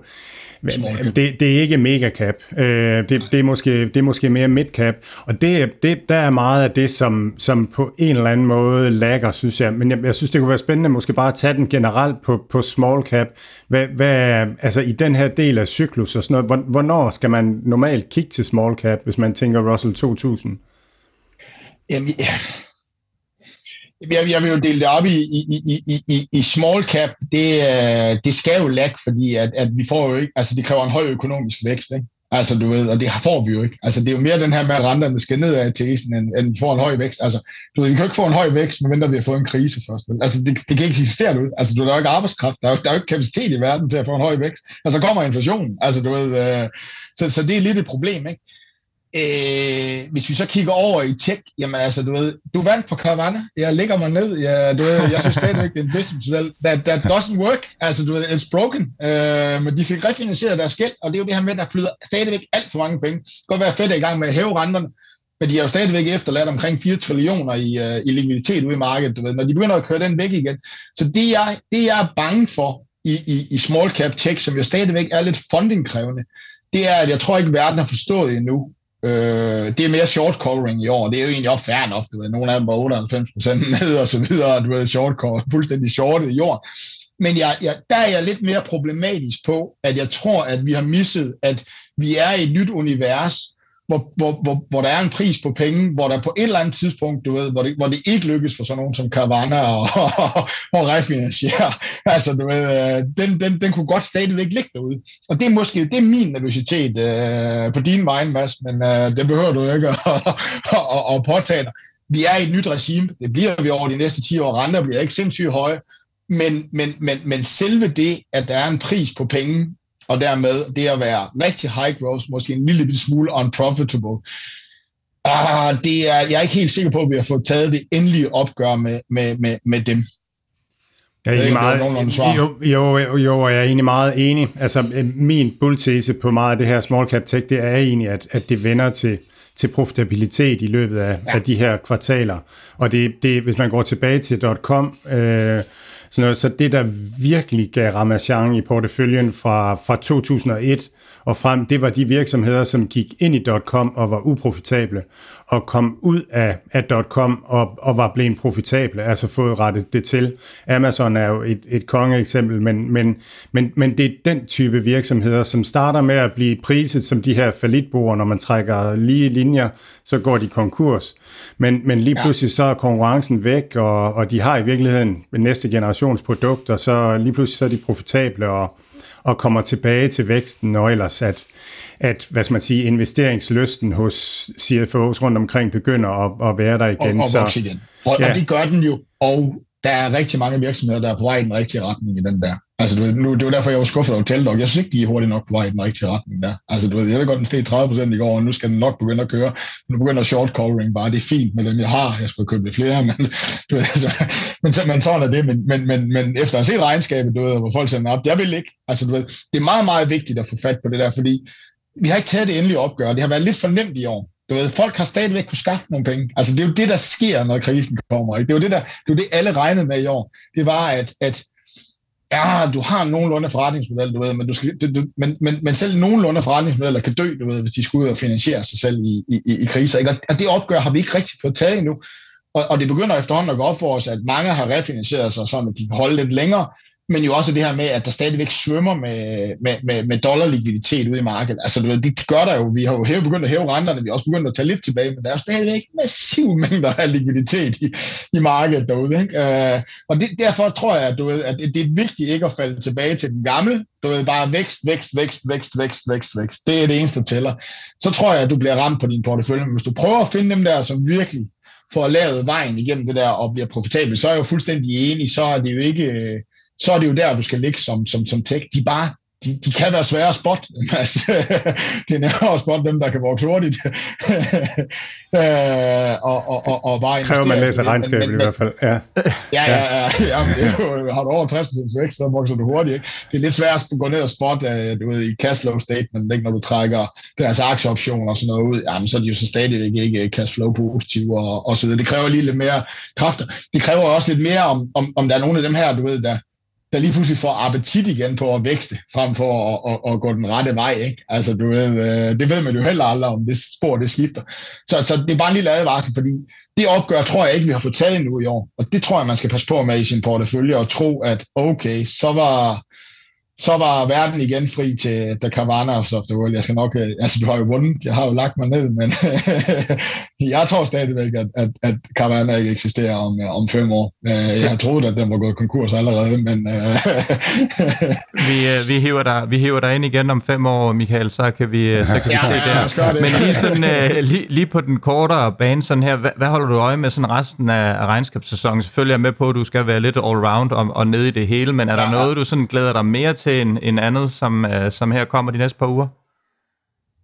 det, det er ikke mega cap. Øh, det, det, er måske, det er måske mere mid cap. Og det, det, der er meget af det, som, som på en eller anden måde lagger, synes jeg. Men jeg, jeg synes, det kunne være spændende måske bare at tage den generelt på, på small cap. Hvad, hvad, altså i den her del af cyklus og sådan noget, hvornår skal man normalt kigge til small cap, hvis man tænker Russell 2000? Jamen, ja jeg, jeg vil jo dele det op i, i, i, i, i small cap. Det, øh, det skal jo lag, fordi at, at vi får jo ikke, altså det kræver en høj økonomisk vækst, ikke? Altså, du ved, og det får vi jo ikke. Altså, det er jo mere den her med, at renterne skal ned af tesen, end, end får en høj vækst. Altså, du ved, vi kan jo ikke få en høj vækst, medmindre vi har fået en krise først. Altså, det, det kan ikke eksistere nu. Altså, du, der er jo ikke arbejdskraft, der er jo, der er jo ikke kapacitet i verden til at få en høj vækst. Altså, kommer inflationen. Altså, du ved, øh, så, så det er lidt et problem, ikke? Øh, hvis vi så kigger over i tjek, jamen altså, du ved, du vandt på Caravana, jeg ligger mig ned, jeg, du ved, jeg synes stadigvæk, det er en business model, that, that doesn't work, altså du ved, it's broken, øh, men de fik refinansieret deres gæld, og det er jo det her med, der flyder stadigvæk alt for mange penge. Det kan godt være fedt i gang med at hæve renterne, men de har jo stadigvæk efterladt omkring 4 trillioner i, uh, i likviditet ude i markedet, du ved, når de begynder at køre den væk igen. Så det jeg, det jeg er bange for i, i, i small cap tech, som jo stadigvæk er lidt fundingkrævende, det er, at jeg tror ikke, verden har forstået endnu, Øh, det er mere short covering i år. Det er jo egentlig også fair nok. Du ved, nogle af dem var 98 ned og så videre. Du ved, short cover, fuldstændig shortet i år. Men jeg, jeg, der er jeg lidt mere problematisk på, at jeg tror, at vi har misset, at vi er i et nyt univers, hvor, hvor, hvor, hvor der er en pris på penge, hvor der på et eller andet tidspunkt, du ved, hvor det, hvor det ikke lykkes for sådan nogen som Carvana og, og, og refinansiere. Altså, du ved, øh, den, den, den kunne godt stadigvæk ligge derude. Og det er måske det er min nervøsitet øh, på din vej, Mads, men øh, det behøver du ikke at, at, at, at påtage dig. Vi er i et nyt regime. Det bliver vi over de næste 10 år. Renter bliver ikke sindssygt høje. Men, men, men, men selve det, at der er en pris på penge, og dermed det at være rigtig high growth, måske en lille smule unprofitable. Ah, det er, jeg er ikke helt sikker på, at vi har fået taget det endelige opgør med, med, med, med dem. Jeg er egentlig meget, jo, jo, jo, jeg er egentlig meget enig. Altså, øh, min bulltese på meget af det her small cap tech, det er egentlig, at, at det vender til, til profitabilitet i løbet af, ja. af de her kvartaler. Og det, det, hvis man går tilbage til .com, øh, sådan noget, så det, der virkelig gav Ramachan i porteføljen fra, fra 2001 og frem, det var de virksomheder, som gik ind i .com og var uprofitable, og kom ud af, af .com og, og var blevet profitable, altså fået rettet det til. Amazon er jo et, et kongeeksempel, men, men, men, men det er den type virksomheder, som starter med at blive priset som de her falitboer, når man trækker lige linjer, så går de konkurs. Men, men lige pludselig så er konkurrencen væk, og, og de har i virkeligheden næste generations produkter, så lige pludselig så er de profitable, og, og kommer tilbage til væksten, og ellers at, at hvad skal man sige, investeringslysten hos CFO's rundt omkring begynder at, at være der igen. Og, og vokse igen. Og, ja. og det gør den jo, og der er rigtig mange virksomheder, der er på vej i den rigtige retning i den der. Altså, du ved, nu, det var derfor, jeg var skuffet over Telstok. Jeg synes ikke, de er hurtigt nok på vej i den rigtige retning der. Altså, du ved, jeg ved godt, den steg 30 i går, og nu skal den nok begynde at køre. Nu begynder short covering bare. Det er fint med dem, jeg har. Jeg skulle købe lidt flere, men, du ved, altså, men, men sådan er det. Men, men, men, men efter at se regnskabet, du ved, hvor folk sender op, jeg vil ikke. Altså, du ved, det er meget, meget vigtigt at få fat på det der, fordi vi har ikke taget det endelige opgør. Det har været lidt for nemt i år. Du ved, folk har stadigvæk kunne skaffe nogle penge. Altså, det er jo det, der sker, når krisen kommer. Ikke? Det er jo det, der, det, er jo det alle regnede med i år. Det var, at, at ja, du har nogenlunde forretningsmodel, du ved, men, du skal, du, men, men, men selv nogenlunde forretningsmodeller kan dø, du ved, hvis de skal ud og finansiere sig selv i, i, i kriser. Ikke? Og det opgør har vi ikke rigtig fået taget endnu. Og, og det begynder efterhånden at gå op for os, at mange har refinansieret sig, så de kan holde lidt længere, men jo også det her med, at der stadigvæk svømmer med, med, med, med dollarlikviditet ude i markedet. Altså, du ved, det gør der jo. Vi har jo hæve, begyndt at hæve renterne, vi har også begyndt at tage lidt tilbage, men der er jo stadigvæk massiv mængder af likviditet i, i markedet derude. Ikke? Øh, og det, derfor tror jeg, at, du ved, at det, det er vigtigt ikke at falde tilbage til den gamle. Du ved, bare vækst, vækst, vækst, vækst, vækst, vækst, vækst. Det er det eneste, der tæller. Så tror jeg, at du bliver ramt på din portefølje. Men hvis du prøver at finde dem der, som virkelig får lavet vejen igennem det der og bliver profitabel, så er jeg jo fuldstændig enig, så er det jo ikke øh, så er det jo der, du skal ligge som, som, som tech. De bare de, de kan være svære at spotte. Altså, det er nemmere at spotte dem, der kan vokse hurtigt. øh, og, og, og, og bare Kræver man læser regnskabet i hvert fald. Ja, ja, ja. ja, ja, ja har du over 60% vækst, så vokser du hurtigt. Ikke? Det er lidt svært at gå ned og spotte øh, du ved, i cashflow statement, ikke? når du trækker deres aktieoptioner og sådan noget ud. Jamen, så er de jo så stadigvæk ikke cashflow positive og, og så videre. Det kræver lige lidt mere kræfter. Det kræver også lidt mere, om, om, om der er nogle af dem her, du ved, der, der lige pludselig får appetit igen på at vækste, frem for at, at, at gå den rette vej. Ikke? Altså, du ved, øh, det ved man jo heller aldrig, om det spor det skifter. Så, så det er bare en lille advarsel, fordi det opgør tror jeg ikke, vi har fået taget endnu i år. Og det tror jeg, man skal passe på med i sin portefølje og tro, at okay, så var, så var verden igen fri til The Cavana of the World. Jeg skal nok, øh, altså du har jo vundet, jeg har jo lagt mig ned, men jeg tror stadigvæk, at, at, at Cavana ikke eksisterer om, øh, om fem år. Øh, jeg har troet, at den var gået konkurs allerede, men... vi, vi, hiver dig, vi hiver dig ind igen om fem år, Michael, så kan vi, så kan vi ja, se ja, det. Men lige, sådan, lige, lige på den kortere bane, sådan her, hvad, hvad holder du øje med sådan resten af regnskabssæsonen? Selvfølgelig er jeg med på, at du skal være lidt all-round og, og nede i det hele, men er der ja. noget, du sådan glæder dig mere til til en, en andet, som, uh, som her kommer de næste par uger?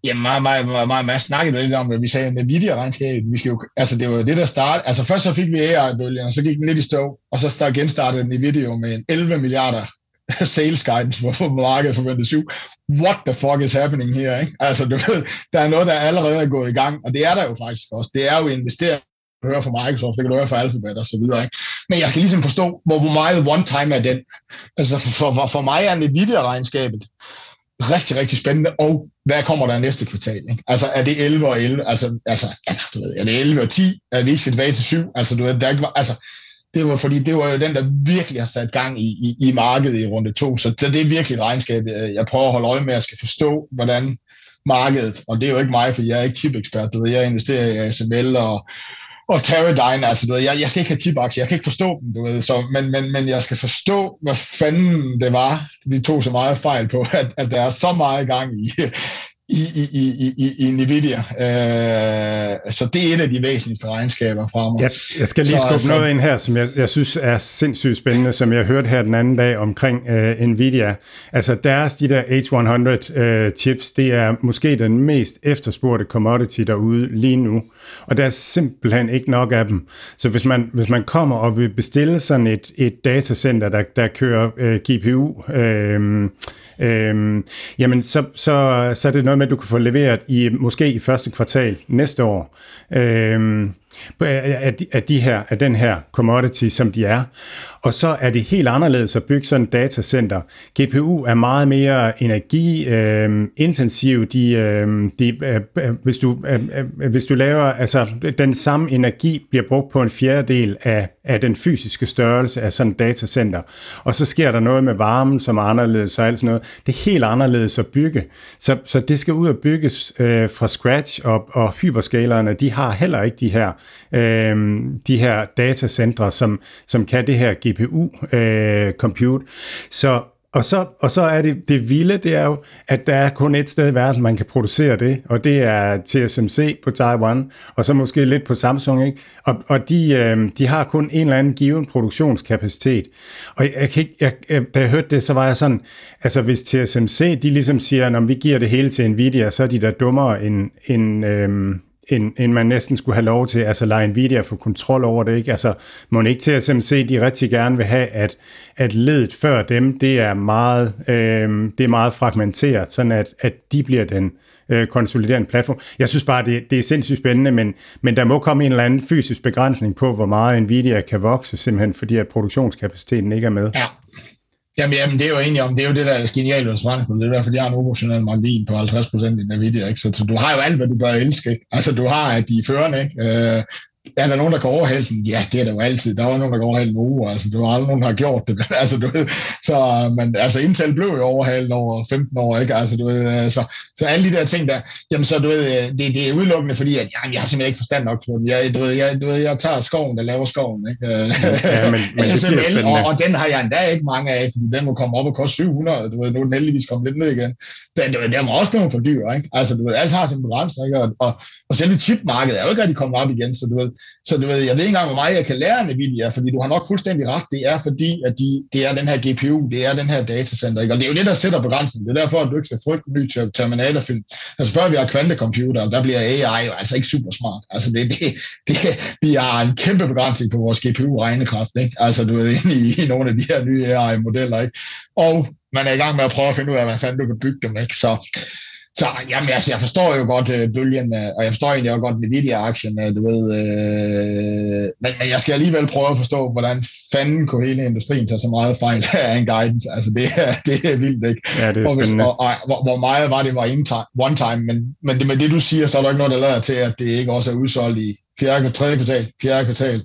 Ja, meget, meget, meget, meget, meget snakkede lidt om, hvad vi sagde med videoregnskabet. Vi skal jo, altså det var det, der startede. Altså først så fik vi AI-bølgen, og så gik den lidt i stå, og så start, genstartede video med en 11 milliarder sales guidance, hvor markedet for 7. What the fuck is happening here? Ikke? Altså, du ved, der er noget, der allerede er gået i gang, og det er der jo faktisk også. Det er jo investering du hører fra Microsoft, det kan du høre fra Alphabet og så videre. Ikke? Men jeg skal ligesom forstå, hvor meget one-time er den. Altså for, for, for mig er Nvidia-regnskabet rigtig, rigtig spændende, og hvad kommer der næste kvartal? Ikke? Altså er det 11 og 11? Altså, altså ja, du ved, er det 11 og 10? Er vi ikke tilbage til 7? Altså, du ved, der ikke var, altså, det var fordi, det var jo den, der virkelig har sat gang i, i, i markedet i runde to. Så, så det er virkelig et regnskab, jeg prøver at holde øje med, at jeg skal forstå, hvordan markedet, og det er jo ikke mig, for jeg er ikke chip-ekspert, du ved, jeg investerer i ASML og og Teradyne, altså du ved, jeg, jeg skal ikke have box jeg kan ikke forstå dem, du ved, så, men, men, men jeg skal forstå, hvad fanden det var, vi tog så meget fejl på, at, at der er så meget gang i, i, i, i, i, i Nvidia. Øh, så det er et af de væsentligste regnskaber fremover. Jeg, jeg skal lige skubbe så, noget ind her, som jeg, jeg synes er sindssygt spændende, som jeg hørte her den anden dag omkring øh, Nvidia. Altså deres, de der H100 øh, chips, det er måske den mest efterspurgte commodity derude lige nu. Og der er simpelthen ikke nok af dem. Så hvis man, hvis man kommer og vil bestille sådan et, et datacenter, der, der kører øh, GPU, øh, øhm, jamen så, så, så er det noget med, at du kan få leveret i måske i første kvartal næste år. Øhm, af, de, af, de her, af den her commodity, som de er. Og så er det helt anderledes at bygge sådan et datacenter. GPU er meget mere energiintensiv. Øhm, øh, de, øh, de, øh, hvis, du, øh, øh, hvis du laver, altså den samme energi bliver brugt på en fjerdedel af, af den fysiske størrelse af sådan et datacenter. Og så sker der noget med varmen, som er anderledes og alt sådan noget. Det er helt anderledes at bygge. Så, så det skal ud og bygges øh, fra scratch, og, og hyperscalerne, de har heller ikke de her øh, de her datacentre, som, som kan det her GPU-compute. Øh, så og så, og så er det, det vilde, det er jo, at der er kun et sted i verden, man kan producere det, og det er TSMC på Taiwan, og så måske lidt på Samsung, ikke? Og, og de, øh, de har kun en eller anden given produktionskapacitet. Og jeg, jeg kan ikke, jeg, da jeg hørte det, så var jeg sådan, altså hvis TSMC, de ligesom siger, når vi giver det hele til Nvidia, så er de da dummere end, end, øh, end, end man næsten skulle have lov til, altså lade Nvidia få kontrol over det, ikke? Altså, må ikke til at SMC, de rigtig gerne vil have, at, at ledet før dem, det er meget, øh, det er meget fragmenteret, sådan at, at de bliver den øh, konsoliderende platform. Jeg synes bare, det, det er sindssygt spændende, men, men der må komme en eller anden fysisk begrænsning på, hvor meget Nvidia kan vokse, simpelthen fordi at produktionskapaciteten ikke er med. Ja. Jamen, jamen, det er jo egentlig om, det er jo det, der er genialt hos Frankfurt. Det er derfor, de har en operationel margin på 50% i Nvidia. Ikke? Så, så, du har jo alt, hvad du bør elske. Ikke? Altså, du har, at de er førende. Ikke? Øh, er der nogen, der kan overhale den? Ja, det er der jo altid. Der var nogen, der kan overhale den Altså, du har aldrig nogen, der har gjort det. Men, altså, du ved, så, men, altså, Intel blev jo overhalet over 15 år, ikke? Altså, du ved, øh, så, så alle de der ting der, jamen, så du ved, øh, det, det er udelukkende, fordi at, jamen, jeg har simpelthen ikke forstand nok på den. Jeg, du ved, jeg, du ved, jeg tager skoven, der laver skoven, ikke? Ja, men, men det og, og, den har jeg endda ikke mange af, fordi den må komme op og koste 700, du ved, nu er den heldigvis kommet lidt ned igen. Den, du ved, der må også blive for dyr, ikke? Altså, du ved, alt har sin begrænsning, ikke? Og, og, og selve chipmarkedet er jo ikke rigtig kommet op igen, så du ved, så du ved, jeg ved ikke engang, hvor meget jeg kan lære Nvidia, fordi du har nok fuldstændig ret. Det er fordi, at de, det er den her GPU, det er den her datacenter. Ikke? Og det er jo det, der sætter begrænsningen. Det er derfor, at du ikke skal frygte en ny Terminator-film. Altså før vi har kvantecomputer, der bliver AI jo altså ikke super smart. Altså det, det, det, vi har en kæmpe begrænsning på vores GPU-regnekraft. Ikke? Altså du ved, inde i, i nogle af de her nye AI-modeller. Ikke? Og man er i gang med at prøve at finde ud af, hvad fanden du kan bygge dem. Ikke? Så så jamen, altså, jeg forstår jo godt øh, bølgen, øh, og jeg forstår egentlig også godt Nvidia-aktien, øh, du ved. Øh, men, men jeg skal alligevel prøve at forstå, hvordan fanden kunne hele industrien tage så meget fejl af en guidance. Altså, det er, det er vildt, ikke? Ja, det er og, hvis, og, og, hvor, hvor meget var det var one time, men, men det, med det, du siger, så er der ikke noget, der lader til, at det ikke også er udsolgt i fjerde, tredje kvartal, fjerde kvartal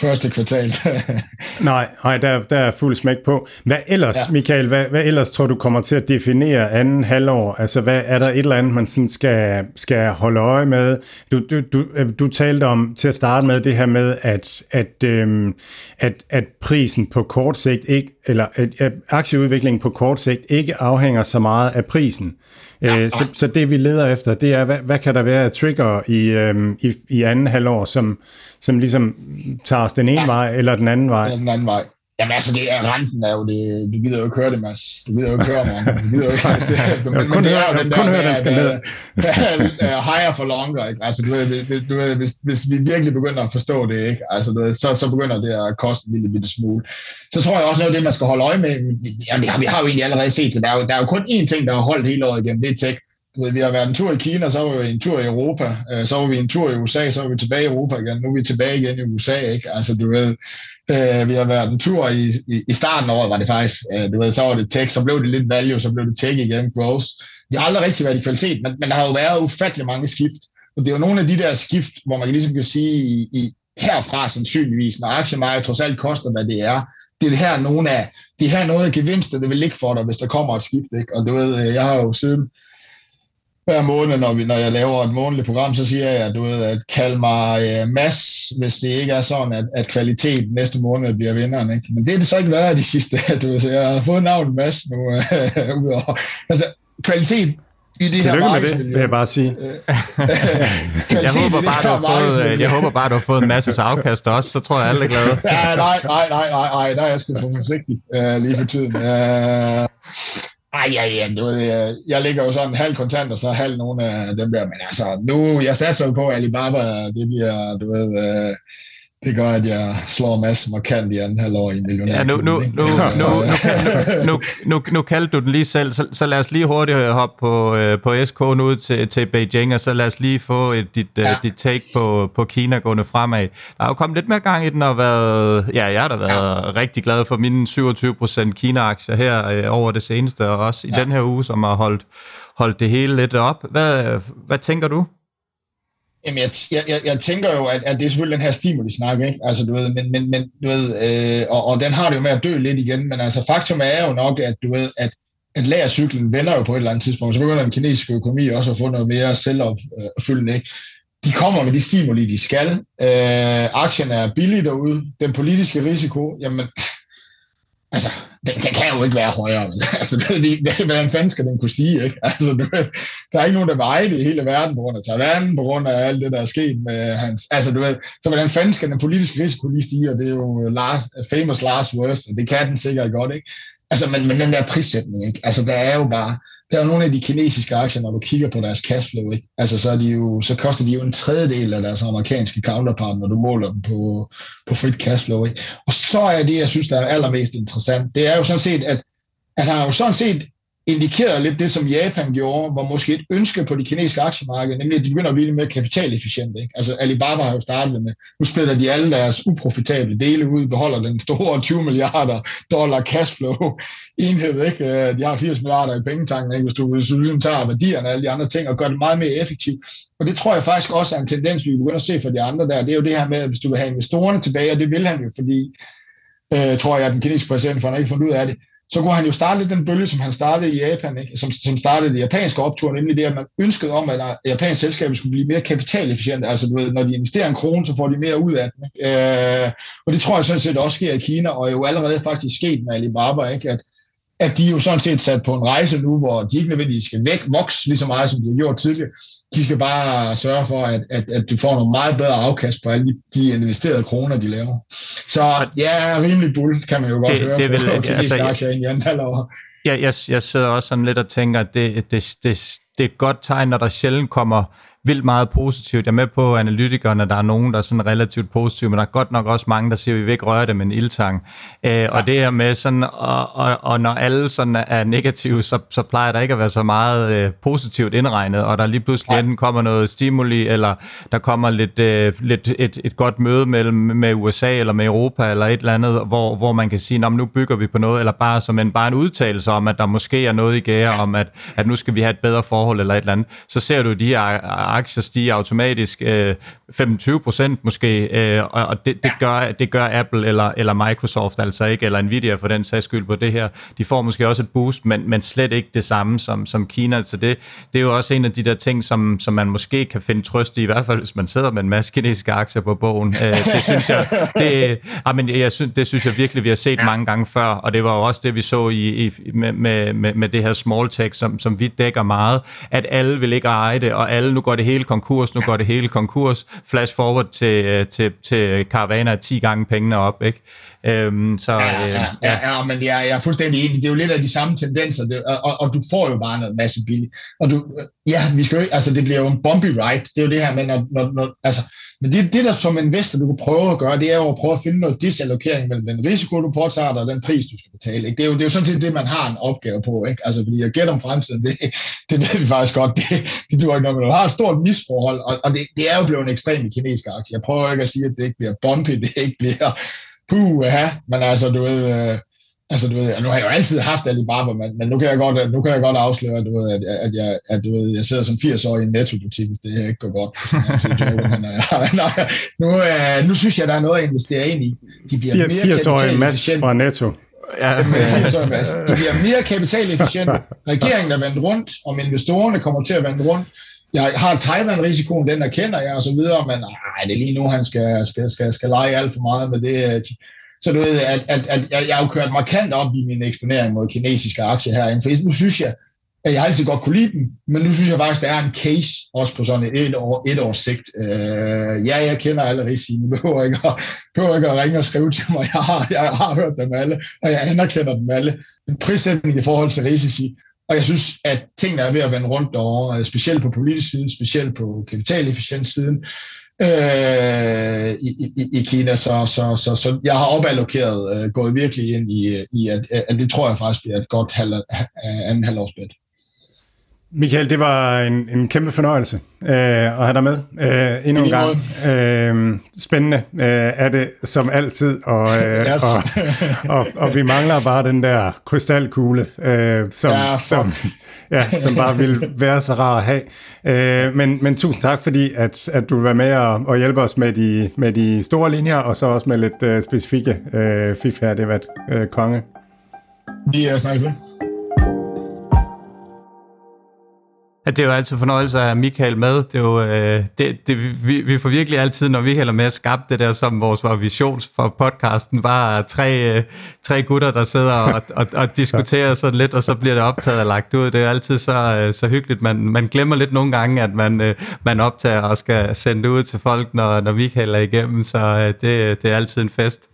første kvartal. nej, nej der, der er fuld smæk på. Hvad ellers, ja. Michael, hvad, hvad ellers tror du kommer til at definere anden halvår? Altså, hvad, er der et eller andet, man sådan skal, skal holde øje med? Du, du, du, du talte om til at starte med det her med, at, at, øhm, at, at prisen på kort sigt ikke, eller at, at aktieudviklingen på kort sigt ikke afhænger så meget af prisen. Ja, øh, så, så det vi leder efter, det er, hvad, hvad kan der være af trigger i, øhm, i, i anden halvår, som, som ligesom tager os den ene ja. vej eller den anden vej? Den anden vej. Jamen altså, det er, renten er jo det, du gider jo ikke høre det, Mads. Du gider jo ikke høre mig. Du gider jo ikke faktisk det. Men, men, kun det er jo den der, høre, den skal ned. higher for longer, ikke? Altså, du ved, du ved hvis, hvis vi virkelig begynder at forstå det, ikke? Altså, du ved, så, så begynder det at koste en lille bitte smule. Så tror jeg også noget af det, man skal holde øje med. Ja, vi har, vi har jo egentlig allerede set det. Der er jo, der er jo kun én ting, der har holdt hele året igennem. Det er tech. Ved, vi har været en tur i Kina, så var vi en tur i Europa, øh, så var vi en tur i USA, så var vi tilbage i Europa igen. Nu er vi tilbage igen i USA, ikke? Altså, du ved, Øh, vi har været en tur i, i, i starten af året, var det faktisk. Øh, du ved, så var det tech, så blev det lidt value, så blev det tech igen, growth. Vi har aldrig rigtig været i kvalitet, men, men der har jo været ufattelig mange skift. Og det er jo nogle af de der skift, hvor man ligesom kan sige, i, i, herfra sandsynligvis, når aktiemarkedet trods alt koster, hvad det er, det er det her nogle af, det her noget af gevinster, det vil ligge for dig, hvis der kommer et skift. Ikke? Og du ved, øh, jeg har jo siden hver måned, når, vi, når jeg laver et månedligt program, så siger jeg, at du ved, at kald mig uh, Mads, hvis det ikke er sådan, at, at kvalitet næste måned bliver vinderen. Ikke? Men det er det så ikke været de sidste. Du ved, så jeg har fået navnet Mads nu. Uh, altså, kvalitet i det Tillykke her med det, vil jeg bare sige. jeg, håber bare, du har fået, jeg håber bare, du har fået en masse afkast også, så tror jeg, alle er glade. ja, nej, nej, nej, nej, nej, der er jeg sgu for forsigtig uh, lige for tiden. Uh, ej, ja, ja, du ved, øh, jeg, ligger jo sådan halv kontant, og så halv nogle af dem der, men altså, nu, jeg satser jo på, Alibaba, det bliver, du ved, øh, det gør, at jeg slår masser markant i anden halvår i millionær. Ja, nu, nu, nu, nu, nu, nu, nu nu, nu, kaldte du den lige selv, så, så lad os lige hurtigt hoppe på, øh, på SK nu ud til, til Beijing, og så lad os lige få et, dit, øh, ja. dit take på, på Kina gående fremad. Der er jo kommet lidt mere gang i den, og været, ja, jeg har da været ja. rigtig glad for mine 27% Kina-aktier her øh, over det seneste, og også i ja. den her uge, som har holdt, holdt det hele lidt op. Hvad, hvad tænker du? Jamen, jeg, jeg, jeg tænker jo, at, at det er selvfølgelig den her stimuli-snak, ikke? Altså, du ved, men, men, men du ved, øh, og, og den har det jo med at dø lidt igen, men altså, faktum er jo nok, at du ved, at, at lagercyklen vender jo på et eller andet tidspunkt, så begynder den kinesiske økonomi også at få noget mere selvopfyldende, ikke? De kommer med de stimuli, de skal. Øh, aktien er billig derude. Den politiske risiko, jamen, altså, den, den kan jo ikke være højere. Vel? altså, det, det, hvordan fanden skal den kunne stige? Ikke? Altså, du, der er ikke nogen, der vil det i hele verden på grund af Taiwan, på grund af alt det, der er sket med hans... Altså, du ved, så hvordan fanden skal den politiske risiko lige stige? Og det er jo last, famous last worst, og det kan den sikkert godt, ikke? Altså, men, men den der prissætning, ikke? Altså, der er jo bare der er jo nogle af de kinesiske aktier, når du kigger på deres cashflow, ikke? Altså, så, er de jo, så koster de jo en tredjedel af deres amerikanske counterpart, når du måler dem på, på frit cashflow. Ikke? Og så er det, jeg synes, der er allermest interessant, det er jo sådan set, at, at han har jo sådan set indikerer lidt det, som Japan gjorde, var måske et ønske på de kinesiske aktiemarked, nemlig at de begynder at blive lidt mere kapitalefficiente. Ikke? Altså Alibaba har jo startet med, nu splitter de alle deres uprofitable dele ud, beholder den store 20 milliarder dollar cashflow enhed. Ikke? Øh, de har 80 milliarder i pengetanken, ikke? Hvis, du, hvis du ligesom tager værdierne og alle de andre ting og gør det meget mere effektivt. Og det tror jeg faktisk også er en tendens, vi begynder at se for de andre der. Det er jo det her med, at hvis du vil have investorerne tilbage, og det vil han jo, fordi øh, tror jeg, at den kinesiske præsident, for han har ikke fundet ud af det, så kunne han jo starte den bølge, som han startede i Japan, ikke? Som, som startede det japanske optur, nemlig det, at man ønskede om, at japanske selskaber skulle blive mere kapitalefficiente. Altså, du ved, når de investerer en krone, så får de mere ud af den. Ikke? Øh, og det tror jeg sådan set også sker i Kina, og er jo allerede faktisk sket med Alibaba, ikke? at at de er jo sådan set sat på en rejse nu, hvor de ikke nødvendigvis skal væk, vokse lige så meget, som de har gjort tidligere. De skal bare sørge for, at, at, at du får nogle meget bedre afkast på alle de, de investerede kroner, de laver. Så ja, rimelig bull, kan man jo godt det, høre det vil, på altså, aktier i anden halvår. Ja, jeg, jeg sidder også sådan lidt og tænker, at det, det, det, det er et godt tegn, når der sjældent kommer vildt meget positivt. Jeg er med på analytikerne, der er nogen, der er sådan relativt positive, men der er godt nok også mange, der siger, at vi vil ikke røre det med en ildtang. Øh, og det her med sådan, og, og, og når alle sådan er negative, så, så plejer der ikke at være så meget øh, positivt indregnet, og der lige pludselig enten kommer noget stimuli, eller der kommer lidt, øh, lidt et, et godt møde mellem med USA eller med Europa, eller et eller andet, hvor, hvor man kan sige, nu bygger vi på noget, eller bare som en, bare en udtalelse om, at der måske er noget i gære, om at, at nu skal vi have et bedre forhold, eller et eller andet. Så ser du de her aktier stige automatisk øh, 25 procent måske, øh, og det, det, gør, det gør Apple eller, eller Microsoft altså ikke, eller Nvidia for den sags skyld på det her. De får måske også et boost, men, men slet ikke det samme som, som Kina. Så det, det er jo også en af de der ting, som, som man måske kan finde trøst i, i hvert fald hvis man sidder med en masse kinesiske aktier på bogen. Øh, det synes jeg, det, ah, men jeg synes, det synes jeg virkelig, vi har set mange gange før, og det var jo også det, vi så i, i med, med, med det her small tech, som, som vi dækker meget, at alle vil ikke eje det, og alle, nu går det hele konkurs, nu går det hele konkurs, flash forward til, øh, til, til Caravana 10 gange pengene op, ikke? Øhm, så, ja, ja, øh, ja. ja, ja, men jeg, jeg er fuldstændig enig. Det er jo lidt af de samme tendenser, det, og, og, og du får jo bare noget masse billigt. Og du, ja, vi skal jo, altså det bliver jo en bumpy ride. Det er jo det her med, når, når, når altså, men det, det der som investor, du kan prøve at gøre, det er jo at prøve at finde noget disallokering mellem den risiko, du påtager dig, og den pris, du skal betale. Ikke? Det, er jo, det er jo sådan set det, man har en opgave på. Ikke? Altså, fordi jeg gætte om fremtiden, det, det ved vi faktisk godt, det, det du ikke, når du har et stort misforhold, og, og det, det er jo blevet en ekstrem i kinesiske aktier. Jeg prøver ikke at sige, at det ikke bliver bumpy, det ikke bliver puh, men altså, du ved, øh, Altså, du ved, nu har jeg jo altid haft Alibaba, men, men nu, kan jeg godt, nu kan jeg godt afsløre, du ved, at, at, jeg, at du ved, jeg sidder som 80 år i en nettobutik, hvis det her ikke går godt. Joker, men, nej, nu, øh, nu synes jeg, der er noget at investere ind i. De bliver 80, mere 80 år i Mads fra Netto. Ja, 80 år De bliver mere kapitalefficiente. Regeringen er vendt rundt, om investorerne kommer til at vende rundt. Jeg har Taiwan-risikoen, den erkender jeg og så videre, men nej, det er lige nu, han skal, skal, skal, skal lege alt for meget med det så du ved, at, at, at jeg, jeg har jo kørt markant op i min eksponering mod kinesiske aktier herinde, for nu synes jeg, Jeg har altid godt kunne lide dem, men nu synes jeg faktisk, der er en case også på sådan et, et, år, et års sigt. Øh, ja, jeg kender alle risici. Behøver ikke, at, behøver ikke at ringe og skrive til mig. Jeg har, jeg har hørt dem alle, og jeg anerkender dem alle. En prissætning i forhold til risici. Og jeg synes, at tingene er ved at vende rundt over, øh, specielt på politisk side, specielt på kapitalefficienssiden øh, i, i, i Kina. Så, så, så, så jeg har opallokeret, øh, gået virkelig ind i, i at, at det tror jeg faktisk bliver et godt halv, anden halvårsbed. Michael, det var en, en kæmpe fornøjelse øh, at have dig med øh, endnu en gang. Øh, spændende øh, er det som altid, og, øh, yes. og, og, og vi mangler bare den der krystalkugle, øh, som, ja, som, ja, som bare vil være så rar at have. Øh, men, men tusind tak, fordi at, at du vil være med og, og hjælpe os med de, med de store linjer, og så også med lidt øh, specifikke øh, fif her, det har været øh, konge. Vi er altså snakket det er jo altid fornøjelse at have Michael med. Det er jo, øh, det, det, vi, vi får virkelig altid, når Michael er med, skabt det der, som vores var vision for podcasten, var tre, øh, tre gutter, der sidder og, og, og diskuterer sådan lidt, og så bliver det optaget og lagt ud. Det er altid så, øh, så hyggeligt. Man, man glemmer lidt nogle gange, at man, øh, man optager og skal sende det ud til folk, når, når Michael er igennem, så øh, det, det er altid en fest.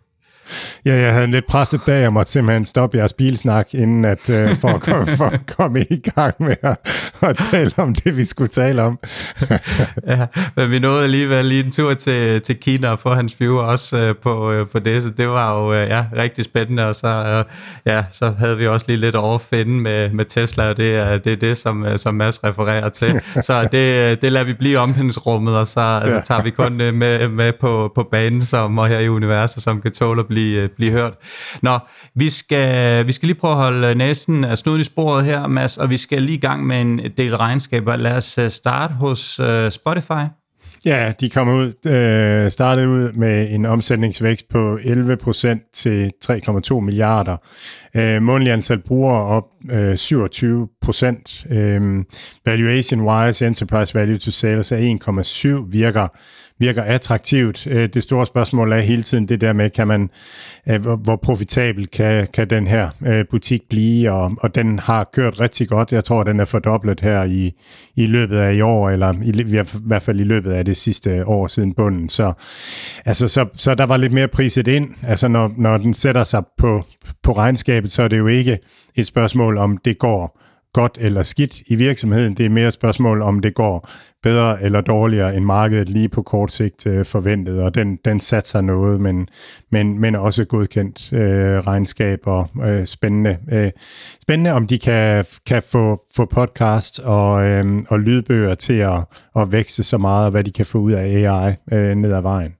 Ja, jeg havde en lidt presset dag, jeg måtte simpelthen stoppe jeres bilsnak, inden at, uh, for, at, for at komme i gang med at, at tale om det, vi skulle tale om. ja, men vi nåede alligevel lige en tur til, til Kina og få hans viewer også uh, på, uh, på det, så det var jo uh, ja, rigtig spændende, og så, uh, ja, så havde vi også lige lidt overfinde med, med Tesla, og det er det, er det som, uh, som Mads refererer til. så det, det lader vi blive omhændsrummet, og så altså, tager vi kun uh, med, med på, på banen, som og her i universet, som kan tåle at blive, øh, blive hørt. Nå, vi skal, vi skal lige prøve at holde næsen af snuden i sporet her, Mads, og vi skal lige i gang med en del regnskaber. Lad os øh, starte hos uh, Spotify. Ja, de kommer ud, øh, startede ud med en omsætningsvækst på 11% til 3,2 milliarder. Øh, månedlig antal brugere op øh, 27 procent. Øh, Valuation-wise, enterprise value to sales er 1,7, virker virker attraktivt. Øh, det store spørgsmål er hele tiden det der med, kan man, øh, hvor profitabel kan, kan den her øh, butik blive, og, og den har kørt rigtig godt. Jeg tror, den er fordoblet her i, i løbet af i år, eller i, i hvert fald i løbet af det sidste år siden bunden. Så, altså, så, så der var lidt mere priset ind. Altså når, når den sætter sig på, på regnskabet, så er det jo ikke et spørgsmål om det går godt eller skidt i virksomheden. Det er mere et spørgsmål, om det går bedre eller dårligere end markedet lige på kort sigt øh, forventet, og den, den satser noget, men, men, men også godkendt øh, regnskab og øh, spændende. Øh, spændende, om de kan, kan få, få podcast og, øh, og lydbøger til at, at vækste så meget, og hvad de kan få ud af AI øh, ned ad vejen.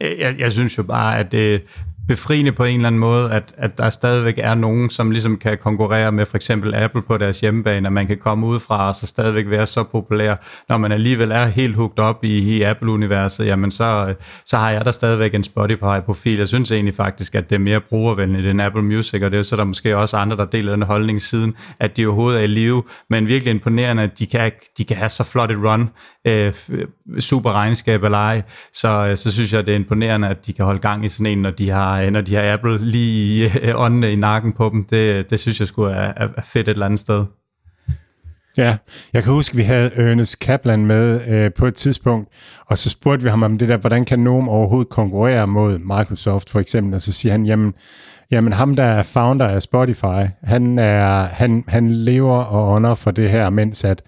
Jeg, jeg synes jo bare, at det, befriende på en eller anden måde, at, at der stadigvæk er nogen, som ligesom kan konkurrere med for eksempel Apple på deres hjemmebane, at man kan komme ud fra og så stadigvæk være så populær. Når man alligevel er helt hugt op i, i Apple-universet, jamen så, så har jeg der stadigvæk en Spotify-profil. Jeg synes egentlig faktisk, at det er mere brugervenligt end Apple Music, og det er så der måske også andre, der deler den holdning siden, at de overhovedet er i live, men virkelig imponerende, at de kan, de kan have så flot et run, øh, øh super regnskab eller ej, så, øh, så synes jeg, det er imponerende, at de kan holde gang i sådan en, når de har har, når de har Apple lige øh, åndene i nakken på dem. Det, det synes jeg skulle er, er fedt et eller andet sted. Ja, jeg kan huske, at vi havde Ernest Kaplan med øh, på et tidspunkt, og så spurgte vi ham om det der, hvordan kan nogen overhovedet konkurrere mod Microsoft for eksempel, og så siger han, jamen, jamen ham der er founder af Spotify, han, er, han, han lever og ånder for det her, mens at,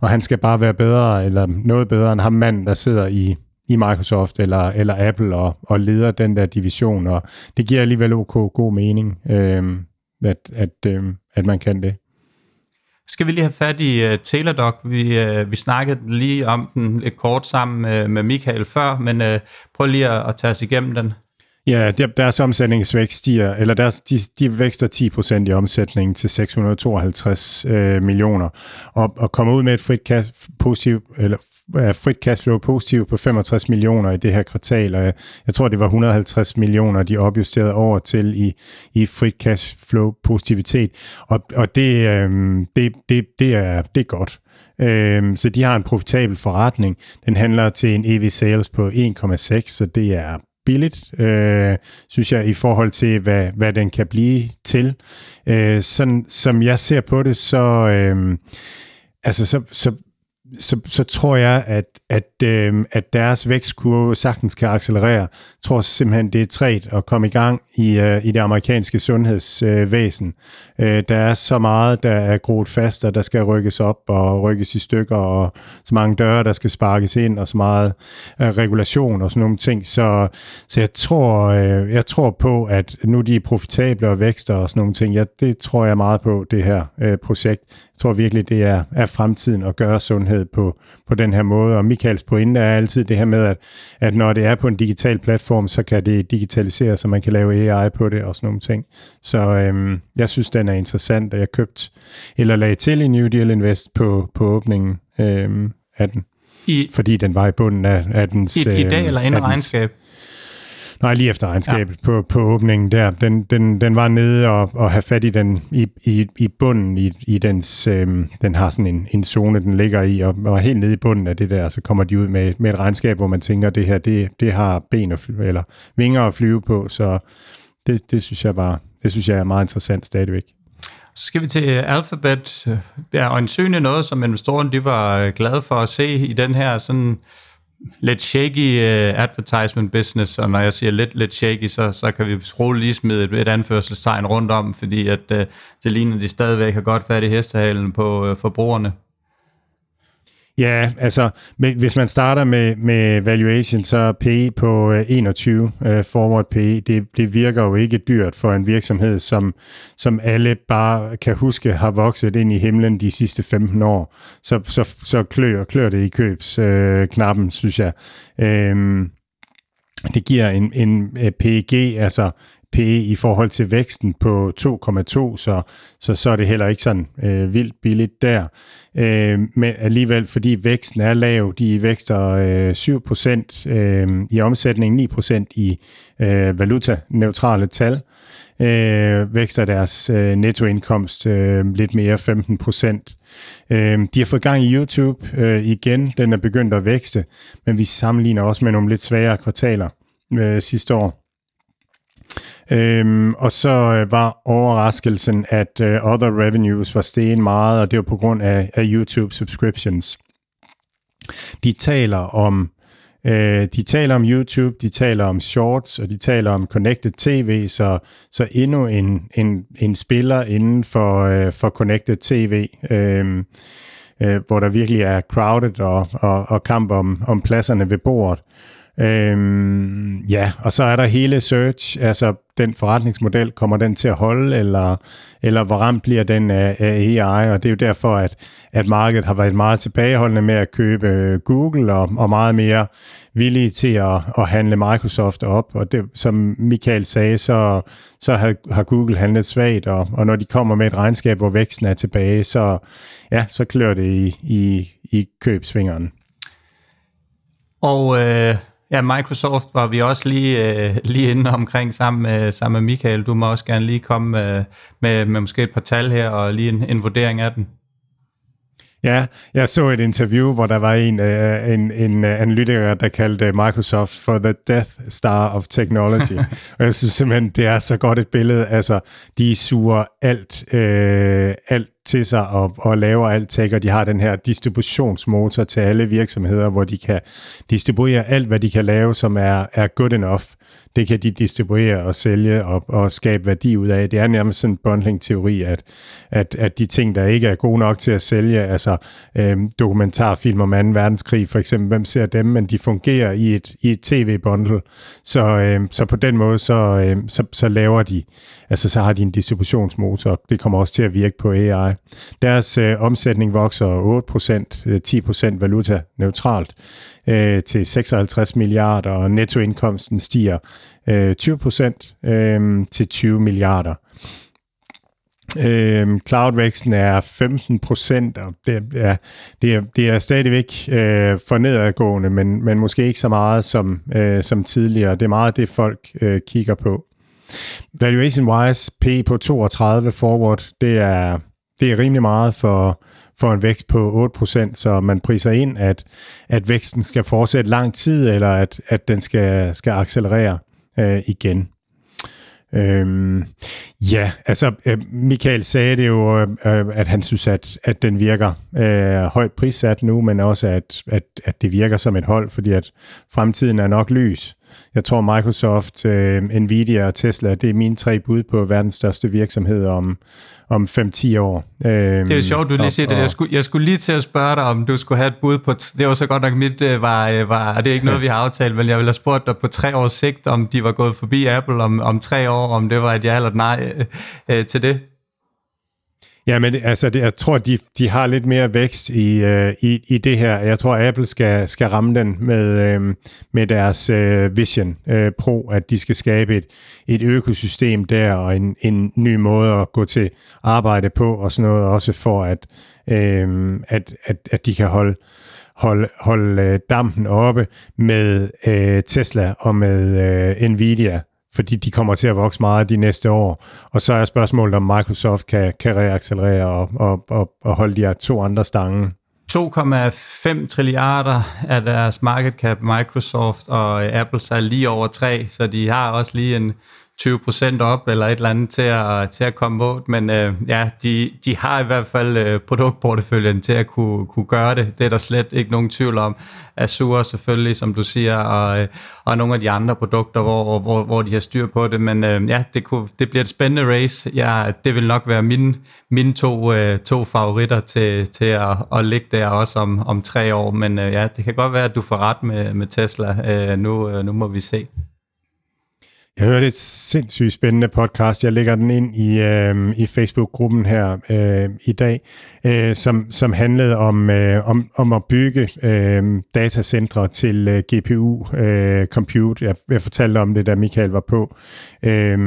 og han skal bare være bedre, eller noget bedre end ham mand, der sidder i i Microsoft eller, eller Apple og, og leder den der division, og det giver alligevel ok god mening, øh, at, at, øh, at man kan det. Skal vi lige have fat i øh, uh, Teladoc? Vi, uh, vi snakkede lige om den lidt kort sammen med, med Michael før, men uh, prøv lige at, at tage os igennem den. Ja, der, deres omsætningsvækst stiger, eller deres, de, de vækster 10% i omsætningen til 652 øh, millioner, og, og kommer ud med et frit cash, positiv, eller er frit cashflow positiv på 65 millioner i det her kvartal, og jeg, jeg tror, det var 150 millioner, de opjusterede over til i, i frit cashflow positivitet, og, og det, øh, det, det, det, er, det er godt. Øh, så de har en profitabel forretning. Den handler til en EV sales på 1,6, så det er billigt, øh, synes jeg, i forhold til, hvad, hvad den kan blive til. Øh, sådan som jeg ser på det, så, øh, altså, så, så så, så tror jeg, at, at, øh, at deres vækstkurve sagtens kan accelerere. Jeg tror simpelthen, det er træt at komme i gang i, øh, i det amerikanske sundhedsvæsen. Øh, der er så meget, der er groet fast, og der skal rykkes op og rykkes i stykker, og så mange døre, der skal sparkes ind, og så meget øh, regulation og sådan nogle ting. Så, så jeg, tror, øh, jeg tror på, at nu de er profitable og vækster og sådan nogle ting, ja, det tror jeg meget på, det her øh, projekt. Jeg tror virkelig, det er, er fremtiden at gøre sundhed på, på den her måde. Og Michaels pointe er altid det her med, at, at når det er på en digital platform, så kan det digitaliseres, så man kan lave AI på det og sådan nogle ting. Så øhm, jeg synes, den er interessant, og jeg købt eller lagde til i New Deal Invest på, på åbningen øhm, af den. I, fordi den var i bunden af, af dens... I, i dag øhm, eller inden regnskab? Nej, lige efter regnskabet ja. på, på åbningen der. Den, den, den var nede og, og have fat i den i, i, i bunden i, i dens... Øhm, den har sådan en, en zone, den ligger i, og, og helt nede i bunden af det der, så kommer de ud med, med et regnskab, hvor man tænker, at det her, det, det har ben og flyve, eller vinger at flyve på, så det, det synes jeg var, det synes jeg er meget interessant stadigvæk. Så skal vi til Alphabet. Ja, og en søgende noget, som investorerne de var glade for at se i den her sådan lidt shaky uh, advertisement business, og når jeg siger lidt, lidt shaky, så, så kan vi roligt lige smide et, et anførselstegn rundt om, fordi at uh, det ligner, de stadigvæk har godt fat i hestehalen på uh, forbrugerne. Ja, altså hvis man starter med, med valuation, så PE på øh, 21, uh, øh, forward PE, det, det virker jo ikke dyrt for en virksomhed, som, som alle bare kan huske har vokset ind i himlen de sidste 15 år. Så, så, så klør, klør det i købsknappen, øh, uh, synes jeg. Uh, det giver en, en PEG, altså PE i forhold til væksten på 2,2, så, så så er det heller ikke sådan øh, vildt billigt der. Øh, men alligevel, fordi væksten er lav, de vækster øh, 7% øh, i omsætning, 9% i øh, valutaneutrale tal, øh, vækster deres øh, nettoindkomst øh, lidt mere, 15 procent. Øh, de har fået gang i YouTube øh, igen, den er begyndt at vækste, men vi sammenligner også med nogle lidt svagere kvartaler øh, sidste år. Øhm, og så øh, var overraskelsen, at uh, other revenues var steget meget, og det var på grund af, af YouTube subscriptions. De taler om øh, de taler om YouTube, de taler om shorts, og de taler om connected TV, så, så endnu en, en, en spiller inden for, øh, for connected TV, øh, øh, hvor der virkelig er crowded og, og, og kamp om, om pladserne ved bordet. Øhm, ja, og så er der hele search, altså den forretningsmodel, kommer den til at holde, eller, eller hvor ramt bliver den af, af AI, og det er jo derfor, at, at markedet har været meget tilbageholdende med at købe øh, Google, og, og meget mere villige til at, at handle Microsoft op, og det, som Michael sagde, så, så har, har Google handlet svagt, og, og når de kommer med et regnskab, hvor væksten er tilbage, så, ja, så klør det i, i, i købsvingeren. Og øh, Ja, Microsoft var vi også lige, øh, lige inde omkring sammen med, sammen med Michael. Du må også gerne lige komme øh, med, med måske et par tal her og lige en, en vurdering af den. Ja, jeg så et interview, hvor der var en, uh, en, en analytiker, der kaldte Microsoft for the Death Star of Technology. og jeg synes simpelthen, det er så godt et billede. Altså, de suger alt, uh, alt til sig og, og laver alt tech, og de har den her distributionsmotor til alle virksomheder, hvor de kan distribuere alt, hvad de kan lave, som er, er good enough. Det kan de distribuere og sælge og, og skabe værdi ud af. Det er nærmest sådan en bundling-teori, at, at, at de ting, der ikke er gode nok til at sælge, altså øhm, dokumentarfilm om 2. verdenskrig for eksempel, hvem ser dem, men de fungerer i et, i et tv-bundle. Så, øhm, så på den måde, så, øhm, så, så laver de, altså så har de en distributionsmotor. Det kommer også til at virke på AI. Deres øh, omsætning vokser 8%, øh, 10% valuta neutralt øh, til 56 milliarder, og nettoindkomsten stiger øh, 20% øh, til 20 milliarder. Øh, cloud-væksten er 15 procent, og det er, det er, det er stadigvæk øh, for nedadgående, men, men måske ikke så meget som, øh, som tidligere. Det er meget det, folk øh, kigger på. Valuation-wise, P på 32 forward, det er det er rimelig meget for, for en vækst på 8%, så man priser ind, at, at væksten skal fortsætte lang tid, eller at, at den skal, skal accelerere øh, igen. Øhm, ja, altså øh, Michael sagde det jo, øh, at han synes, at, at den virker øh, højt prissat nu, men også at, at, at det virker som et hold, fordi at fremtiden er nok lys. Jeg tror Microsoft, øh, Nvidia og Tesla, det er mine tre bud på verdens største virksomhed om, om 5-10 år. Øh, det er jo sjovt, du lige siger det. Jeg skulle, jeg skulle lige til at spørge dig, om du skulle have et bud på... Det var så godt nok mit øh, var, øh, var... Det er ikke noget, vi har aftalt, men jeg ville have spurgt dig på tre års sigt, om de var gået forbi Apple om, om tre år, om det var et ja eller et nej øh, øh, til det. Ja, men altså, det, jeg tror, de, de har lidt mere vækst i, øh, i, i det her. Jeg tror, Apple skal, skal ramme den med, øh, med deres øh, Vision øh, Pro, at de skal skabe et, et økosystem der, og en, en ny måde at gå til arbejde på, og sådan noget, også for at, øh, at, at, at de kan holde holde, holde øh, dampen oppe med øh, Tesla og med øh, Nvidia fordi de kommer til at vokse meget de næste år. Og så er spørgsmålet, om Microsoft kan, kan reaccelerere og, og, og, og holde de her to andre stange. 2,5 trilliarder af deres market cap Microsoft, og Apple er lige over 3, så de har også lige en 20% op eller et eller andet til at, til at komme mod, men øh, ja, de, de har i hvert fald øh, produktporteføljen til at kunne, kunne gøre det. Det er der slet ikke nogen tvivl om. Azure selvfølgelig, som du siger, og, øh, og nogle af de andre produkter, hvor, hvor, hvor de har styr på det, men øh, ja, det, kunne, det bliver et spændende race. Ja, det vil nok være mine, mine to, øh, to favoritter til, til at, at ligge der også om, om tre år, men øh, ja, det kan godt være, at du får ret med, med Tesla. Øh, nu, øh, nu må vi se. Jeg hørte et sindssygt spændende podcast. Jeg lægger den ind i, øh, i Facebook-gruppen her øh, i dag, øh, som, som handlede om, øh, om, om at bygge øh, datacentre til øh, GPU øh, compute. Jeg, jeg fortalte om det, da Michael var på. Øh,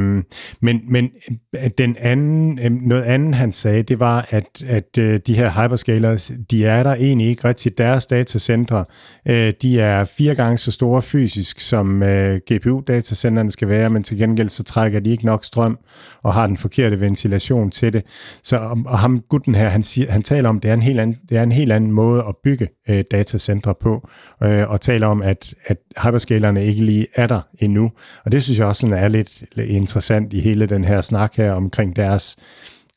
men men øh, den anden, øh, noget andet, han sagde, det var, at, at øh, de her hyperscalers, de er der egentlig ikke rigtig. Deres datacentre, øh, de er fire gange så store fysisk, som øh, GPU-datacenterne skal være være, men til gengæld så trækker de ikke nok strøm og har den forkerte ventilation til det. Så og ham gutten her, han, siger, han taler om, det er en helt anden, det er en helt anden måde at bygge øh, datacentre på, øh, og taler om, at, at hyperscalerne ikke lige er der endnu. Og det synes jeg også sådan er lidt, interessant i hele den her snak her omkring deres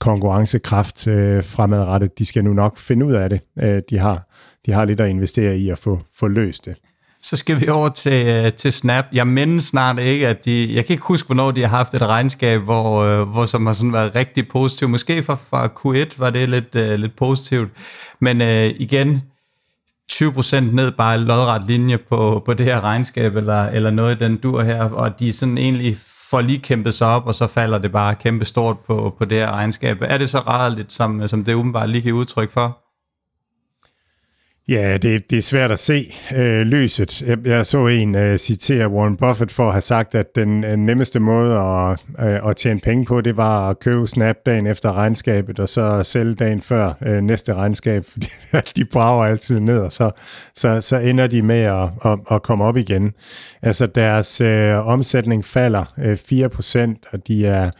konkurrencekraft øh, fremadrettet. De skal nu nok finde ud af det. Øh, de, har, de har lidt at investere i at få, få løst det. Så skal vi over til, øh, til Snap. Jeg mindes snart ikke, at de... Jeg kan ikke huske, hvornår de har haft et regnskab, hvor, øh, hvor som har sådan været rigtig positivt. Måske fra, fra Q1 var det lidt, uh, lidt positivt. Men uh, igen, 20% ned bare lodret linje på, på det her regnskab, eller, eller noget i den dur her, og de sådan egentlig får lige kæmpet sig op, og så falder det bare kæmpe stort på, på det her regnskab. Er det så rædderligt, som, som det åbenbart lige giver udtryk for? Ja, det, det er svært at se øh, løset. Jeg, jeg så en øh, citere Warren Buffett for at have sagt, at den øh, nemmeste måde at, øh, at tjene penge på, det var at købe Snap dagen efter regnskabet, og så sælge dagen før øh, næste regnskab, fordi de brager altid ned, og så, så, så ender de med at, at, at komme op igen. Altså deres øh, omsætning falder øh, 4%, og de er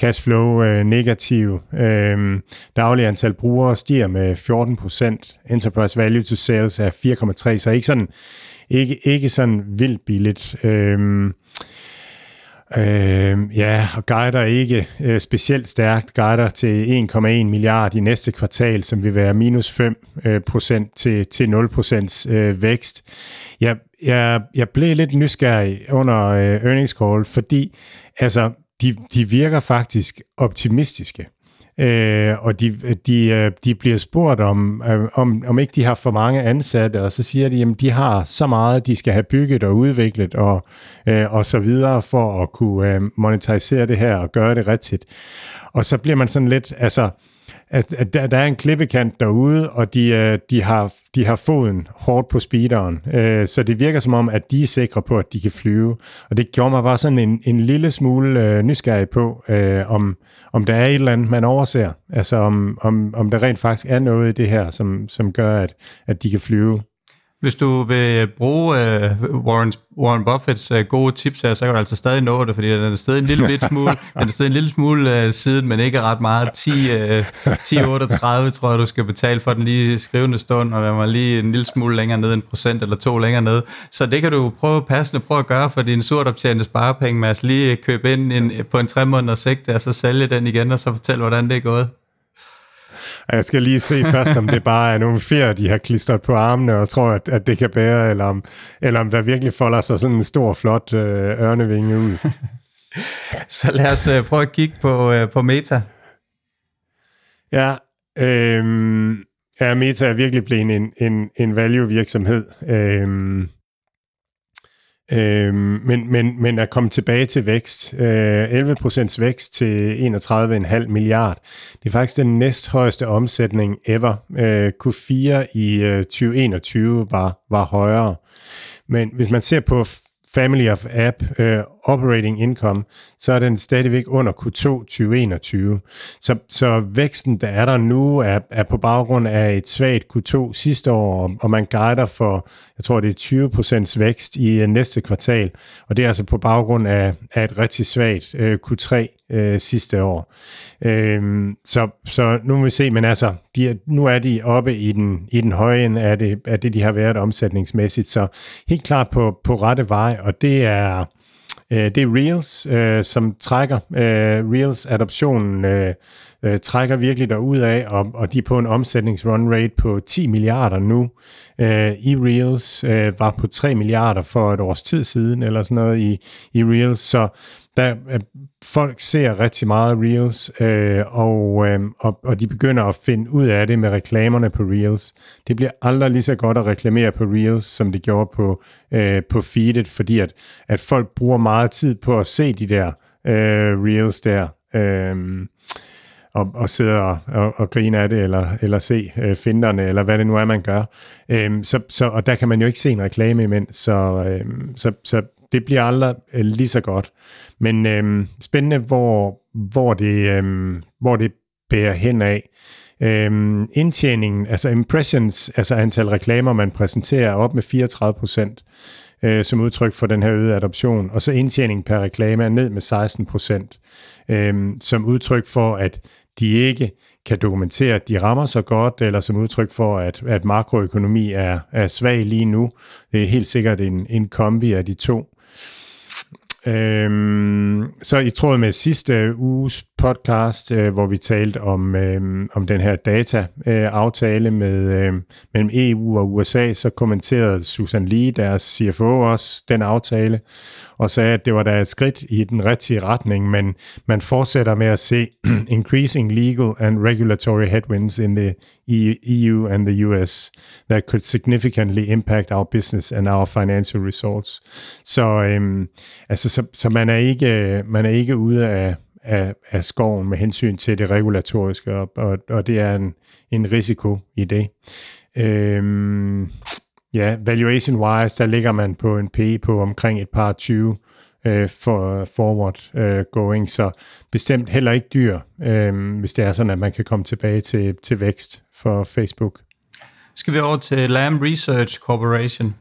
cashflow øh, negativ. Øh, daglig antal brugere stiger med 14%. Enterprise value to sales er 4,3, så ikke sådan, ikke, ikke sådan vildt billigt. Øh, Øh, ja, og guider ikke øh, specielt stærkt, guider til 1,1 milliard i næste kvartal, som vil være minus 5 øh, procent til, til 0 procents øh, vækst. Jeg, jeg, jeg blev lidt nysgerrig under øh, earnings call, fordi altså, de, de virker faktisk optimistiske. Øh, og de, de, øh, de bliver spurgt om, øh, om, om ikke de har for mange ansatte, og så siger de, at de har så meget, de skal have bygget og udviklet og, øh, og så videre for at kunne øh, monetisere det her og gøre det rigtigt. Og så bliver man sådan lidt, altså, at, at der, der er en klippekant derude, og de, øh, de, har, de har foden hårdt på speederen. Øh, så det virker som om, at de er sikre på, at de kan flyve. Og det gjorde mig bare sådan en, en lille smule øh, nysgerrig på, øh, om, om der er et eller andet, man overser. Altså om, om, om der rent faktisk er noget i det her, som, som gør, at, at de kan flyve. Hvis du vil bruge uh, Warren, Warren Buffets uh, gode tips her, så kan du altså stadig nå det, fordi den er stadig en lille bit smule, den er stadig en lille smule uh, siden, men ikke ret meget. 10, uh, 10,38 tror jeg, du skal betale for den lige skrivende stund, og den var lige en lille smule længere ned, en procent eller to længere ned. Så det kan du prøve passende prøve at gøre for din surt optjente sparepenge, at lige købe ind en, på en tre måneder sigt, og så sælge den igen, og så fortælle, hvordan det er gået. Jeg skal lige se først, om det bare er nogle fjer, de har klistret på armene, og tror, at, at det kan bære, eller om, eller om der virkelig folder sig sådan en stor, flot øh, ørnevinge ud. Så lad os øh, prøve at kigge på, øh, på Meta. Ja, øh, ja, Meta er virkelig blevet en, en, en value-virksomhed. Øh, Øh, men, men, men at komme tilbage til vækst, øh, 11% vækst til 31,5 milliard, det er faktisk den næsthøjeste omsætning ever. Øh, Q4 i øh, 2021 var, var højere. Men hvis man ser på Family of App øh, Operating Income, så er den stadigvæk under Q2 2021. Så, så væksten, der er der nu, er, er på baggrund af et svagt Q2 sidste år, og man guider for, jeg tror det er 20% vækst i uh, næste kvartal, og det er altså på baggrund af, af et rigtig svagt uh, Q3 øh, sidste år. Uh, så, så nu må vi se, men altså, de er, nu er de oppe i den, i den høje ende af det, af det, de har været omsætningsmæssigt, så helt klart på, på rette vej, og det er, øh, det er Reels, øh, som trækker. Øh, Reels-adoptionen øh, øh, trækker virkelig derud af, og, og de er på en omsætningsrun rate på 10 milliarder nu. Øh, I Reels øh, var på 3 milliarder for et års tid siden, eller sådan noget i, i Reels, så der, øh, folk ser rigtig meget Reels, øh, og, øh, og, og de begynder at finde ud af det med reklamerne på Reels. Det bliver aldrig lige så godt at reklamere på Reels, som det gjorde på, øh, på feedet, fordi at, at folk bruger meget tid på at se de der øh, Reels der. Øh, og, og sidde og, og, og grine af det, eller, eller se øh, finderne, eller hvad det nu er, man gør. Øhm, så, så, og der kan man jo ikke se en reklame imens, så, øhm, så, så det bliver aldrig øh, lige så godt. Men øh, spændende, hvor, hvor, det, øh, hvor det bærer hen af. Øhm, indtjeningen, altså impressions, altså antal reklamer, man præsenterer, er op med 34 procent øh, som udtryk for den her øgede adoption. Og så indtjening per reklame er ned med 16 procent, øh, som udtryk for, at de ikke kan dokumentere, at de rammer så godt, eller som udtryk for, at, at makroøkonomi er, er svag lige nu. Det er helt sikkert en, en kombi af de to. Øhm, så i tråd med sidste uges podcast, øh, hvor vi talte om, øh, om den her data-aftale øh, med, øh, mellem EU og USA, så kommenterede Susan Lee, deres CFO, også den aftale, og sagde, at det var da et skridt i den rigtige retning, men man fortsætter med at se increasing legal and regulatory headwinds in the EU and the US that could significantly impact our business and our financial results. Så, øh, altså, så, så man, er ikke, man er ikke ude af, af, af skoven med hensyn til det regulatoriske, og, og, og det er en, en risiko i det. Øhm, ja, valuation-wise, der ligger man på en P på omkring et par 20 øh, for forward øh, going, så bestemt heller ikke dyr, øh, hvis det er sådan, at man kan komme tilbage til, til vækst for Facebook. Skal vi over til Lam Research Corporation?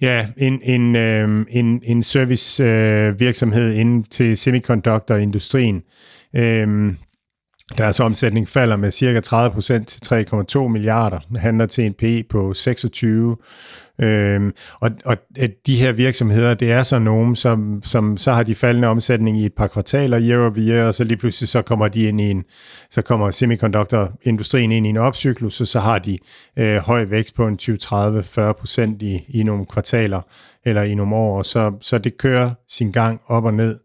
Ja, en, en, øh, en, en service øh, virksomhed inden til semiconductor-industrien. Øh, deres omsætning falder med cirka 30% til 3,2 milliarder, handler til en PE på 26. Øhm, og, og øh, de her virksomheder, det er så nogen, som, som så har de faldende omsætning i et par kvartaler year over year, og så lige pludselig så kommer de ind i en, så kommer semiconductor-industrien ind i en opcyklus, og så har de øh, høj vækst på en 20-30-40% i, i nogle kvartaler eller i nogle år, så, så det kører sin gang op og ned.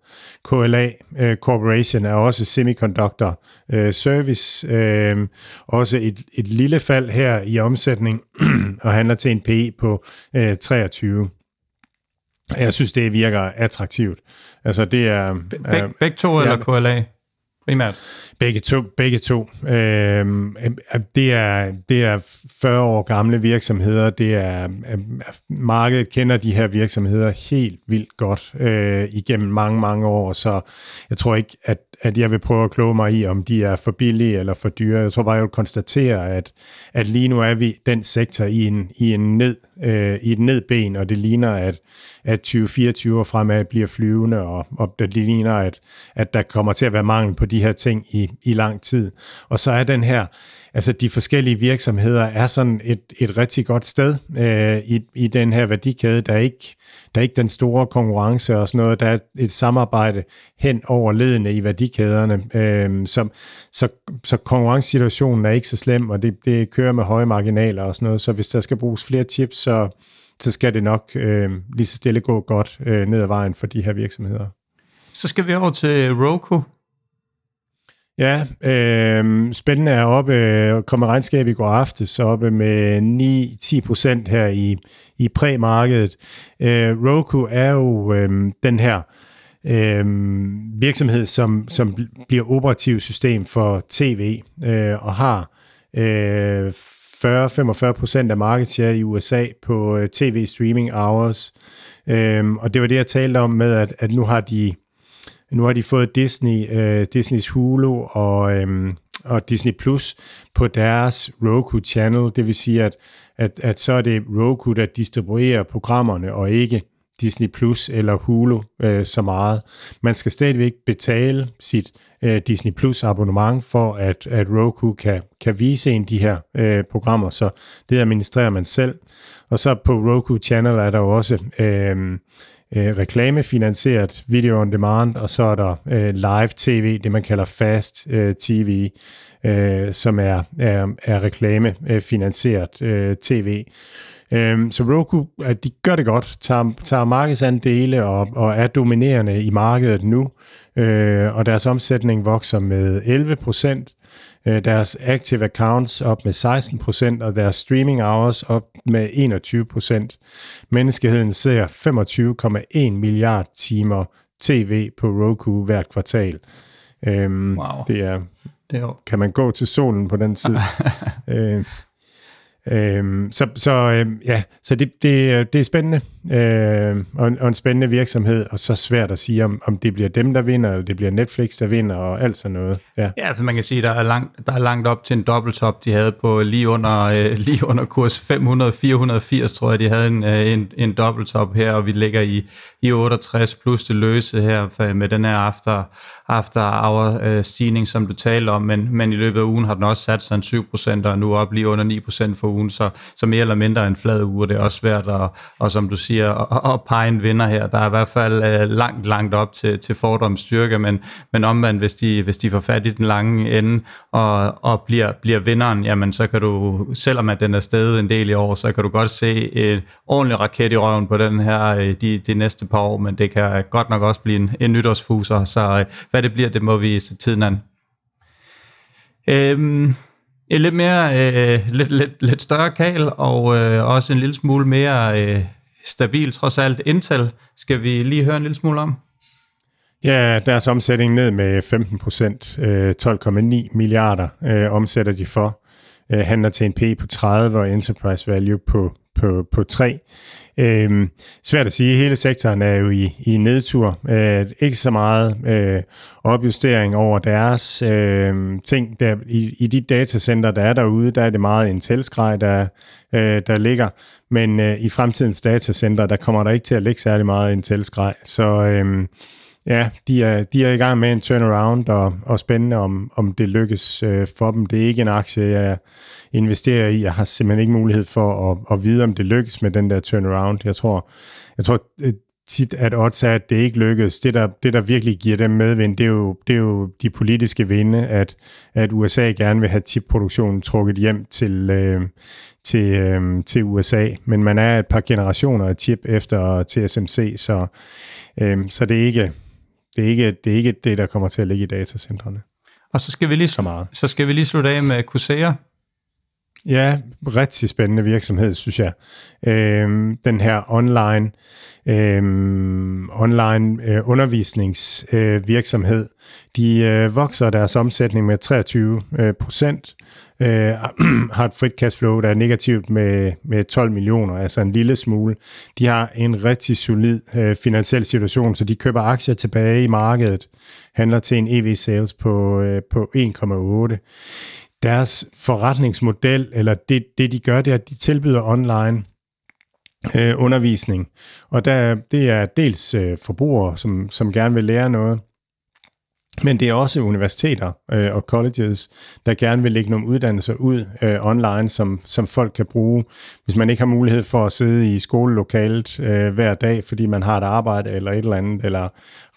KLA uh, Corporation er også semiconductor uh, service, uh, også et, et lille fald her i omsætning, og handler til en PE på uh, 23. Jeg synes, det virker attraktivt. Altså det er... Beg, begge to eller KLA? Primært. Begge to. Begge to. Øhm, øh, øh, det, er, det er 40 år gamle virksomheder. Det er, øh, markedet kender de her virksomheder helt vildt godt øh, igennem mange, mange år. Så jeg tror ikke, at, at jeg vil prøve at kloge mig i, om de er for billige eller for dyre. Jeg tror bare, jeg vil konstatere, at, at lige nu er vi den sektor i en, i en ned, øh, i et nedben, og det ligner, at, at 2024 og fremad bliver flyvende, og, og det ligner, at, at der kommer til at være mangel på de her ting i, i lang tid. Og så er den her, altså de forskellige virksomheder er sådan et, et rigtig godt sted øh, i, i den her værdikæde. Der er, ikke, der er ikke den store konkurrence og sådan noget. Der er et samarbejde hen over ledene i værdikæderne. Øh, så, så, så konkurrencesituationen er ikke så slem, og det, det kører med høje marginaler og sådan noget. Så hvis der skal bruges flere chips, så, så skal det nok øh, lige så stille gå godt øh, ned ad vejen for de her virksomheder. Så skal vi over til Roku. Ja, øh, spændende er oppe, øh, kommer regnskab i går aftes oppe med 9-10 procent her i, i præmarkedet. Øh, Roku er jo øh, den her øh, virksomhed, som, som bliver operativt system for tv øh, og har øh, 40-45 procent af market share i USA på øh, tv-streaming hours. Øh, og det var det, jeg talte om med, at, at nu har de nu har de fået Disney, øh, Disneys Hulu og, øhm, og Disney Plus på deres Roku channel. Det vil sige, at, at, at så er det Roku, der distribuerer programmerne, og ikke Disney Plus eller Hulu øh, så meget. Man skal stadigvæk betale sit øh, Disney Plus abonnement for, at, at Roku kan, kan vise en de her øh, programmer, så det administrerer man selv. Og så på Roku Channel er der jo også øh, øh, reklamefinansieret video on demand, og så er der øh, live tv, det man kalder fast øh, tv, øh, som er, er, er reklamefinansieret øh, tv. Øh, så Roku, øh, de gør det godt, tager, tager markedsandele og, og er dominerende i markedet nu, øh, og deres omsætning vokser med 11 procent, øh, deres active accounts op med 16%, og deres streaming hours op med 21%. Menneskeheden ser 25,1 milliard timer tv på Roku hvert kvartal. Øhm, wow. Det er, det er jo... kan man gå til solen på den tid. øh, Øhm, så så øhm, ja, så det, det, øh, det er spændende, øhm, og, en, og en spændende virksomhed, og så svært at sige, om, om det bliver dem, der vinder, eller det bliver Netflix, der vinder, og alt sådan noget. Ja, ja altså man kan sige, der er langt, der er langt op til en dobbelttop, de havde på lige under, øh, lige under kurs 500-480, tror jeg, de havde en, øh, en, en dobbelttop her, og vi ligger i, i 68 plus det løse her øh, med den her after, after hour øh, stigning, som du taler om, men, men i løbet af ugen har den også sat sig en 7%, og nu op lige under 9% for ugen, så, så mere eller mindre en flad uge, det er også svært at, og som du siger, at, at pege en vinder her. Der er i hvert fald øh, langt, langt op til, til fordoms styrke, men, men omvendt, hvis de, hvis de får fat i den lange ende og, og bliver, bliver vinderen, jamen så kan du, selvom at den er stedet en del i år, så kan du godt se et ordentligt raket i røven på den her øh, de, de næste par år, men det kan godt nok også blive en, en nytårsfuser, så øh, hvad det bliver, det må vi se tiden an. Øhm, en lidt mere, øh, lidt, lidt, lidt større kal, og øh, også en lille smule mere øh, stabil, trods alt. Intel skal vi lige høre en lille smule om. Ja, deres omsætning ned med 15 procent. Øh, 12,9 milliarder øh, omsætter de for. Øh, handler til en P på 30 og enterprise value på, på, på tre. Øh, svært at sige. Hele sektoren er jo i, i nedtur. Øh, ikke så meget øh, opjustering over deres øh, ting. Der, i, I de datacenter, der er derude, der er det meget Intel-skrej, der, øh, der ligger. Men øh, i fremtidens datacenter, der kommer der ikke til at ligge særlig meget Intel-skrej. Så... Øh, Ja, de er, de er i gang med en turnaround, og, og spændende, om, om det lykkes øh, for dem. Det er ikke en aktie, jeg investerer i. Jeg har simpelthen ikke mulighed for at, at vide, om det lykkes med den der turnaround. Jeg tror, jeg tror øh, tit, at odds er, at det ikke lykkes. Det der, det, der virkelig giver dem medvind, det er jo, det er jo de politiske vinde, at, at USA gerne vil have chipproduktionen trukket hjem til, øh, til, øh, til USA. Men man er et par generationer af chip efter øh, TSMC, så, øh, så det er ikke det er ikke det, er ikke det der kommer til at ligge i datacentrene. Og så skal vi lige, så, meget. så skal vi lige slutte af med Coursera. Ja, rigtig spændende virksomhed, synes jeg. Øhm, den her online, øhm, online øh, undervisningsvirksomhed, øh, de øh, vokser deres omsætning med 23 øh, procent, øh, har et frit cashflow, der er negativt med, med 12 millioner, altså en lille smule. De har en rigtig solid øh, finansiel situation, så de køber aktier tilbage i markedet, handler til en EV-sales på, øh, på 1,8 deres forretningsmodel, eller det, det de gør, det er, at de tilbyder online øh, undervisning. Og der, det er dels øh, forbrugere, som, som gerne vil lære noget, men det er også universiteter øh, og colleges, der gerne vil lægge nogle uddannelser ud øh, online, som, som folk kan bruge, hvis man ikke har mulighed for at sidde i skolelokalet øh, hver dag, fordi man har et arbejde eller et eller andet, eller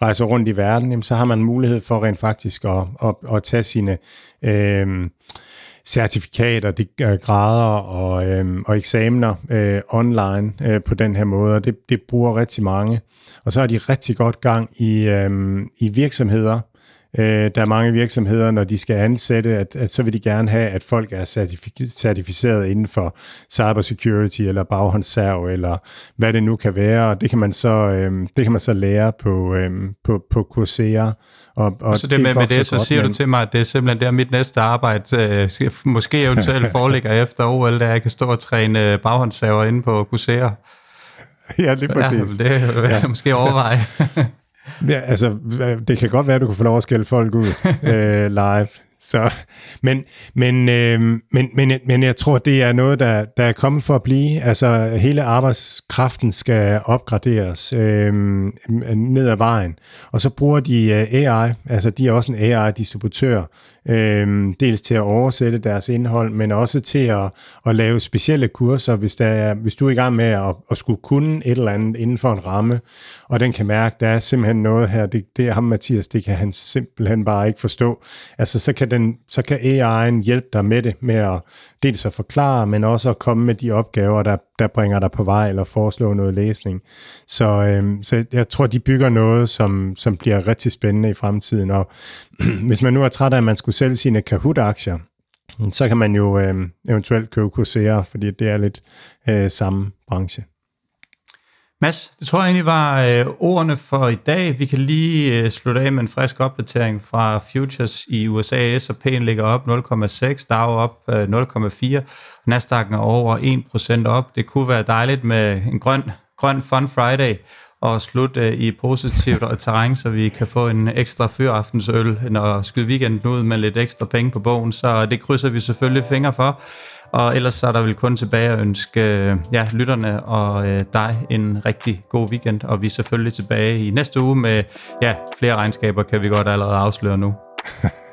rejser rundt i verden, jamen, så har man mulighed for rent faktisk at, at, at tage sine øh, certifikater, de, øh, grader og, øh, og eksamener øh, online øh, på den her måde, og det, det bruger rigtig mange. Og så har de rigtig godt gang i, øh, i virksomheder, Øh, der er mange virksomheder, når de skal ansætte, at, at så vil de gerne have, at folk er certificeret inden for cybersecurity eller baghåndsserv eller hvad det nu kan være. Og det kan man så, øh, det kan man så lære på, øh, på, på Coursera. Og, og så det, det med, med det, så godt, siger men... du til mig, at det er simpelthen der mit næste arbejde, øh, måske eventuelt foreligger efter OL, der jeg kan stå og træne baghåndsserver inde på Coursera. Ja, lige præcis. Ja, det vil jeg ja. måske overveje. Ja, altså, det kan godt være, at du kan få lov at skælde folk ud øh, live. Så, men, men, øh, men, men, men jeg tror, det er noget, der, der er kommet for at blive. Altså, hele arbejdskraften skal opgraderes øh, ned ad vejen. Og så bruger de øh, AI, altså de er også en AI-distributør, øh, dels til at oversætte deres indhold, men også til at, at lave specielle kurser, hvis, der er, hvis du er i gang med at, at skulle kunne et eller andet inden for en ramme, og den kan mærke, der er simpelthen noget her, det, det er ham Mathias, det kan han simpelthen bare ikke forstå. Altså, så kan, den, så kan AI'en hjælpe dig med det, med at dels at forklare, men også at komme med de opgaver, der, der bringer dig på vej, eller foreslå noget læsning. Så, øh, så jeg tror, de bygger noget, som, som bliver rigtig spændende i fremtiden, og hvis man nu er træt af, at man skulle sælge sine Kahoot-aktier, så kan man jo øh, eventuelt købe Coursera, fordi det er lidt øh, samme branche. Mads, det tror jeg egentlig var øh, ordene for i dag. Vi kan lige øh, slutte af med en frisk opdatering fra Futures i USA. S&P ligger op 0,6, Dow op øh, 0,4, Nasdaq'en er over 1% op. Det kunne være dejligt med en grøn, grøn Fun Friday og slutte øh, i positivt terræn, så vi kan få en ekstra fyraftensøl, når skyde weekenden ud med lidt ekstra penge på bogen. Så det krydser vi selvfølgelig fingre for. Og ellers så er der vel kun tilbage at ønske øh, ja, lytterne og øh, dig en rigtig god weekend. Og vi er selvfølgelig tilbage i næste uge med ja, flere regnskaber, kan vi godt allerede afsløre nu.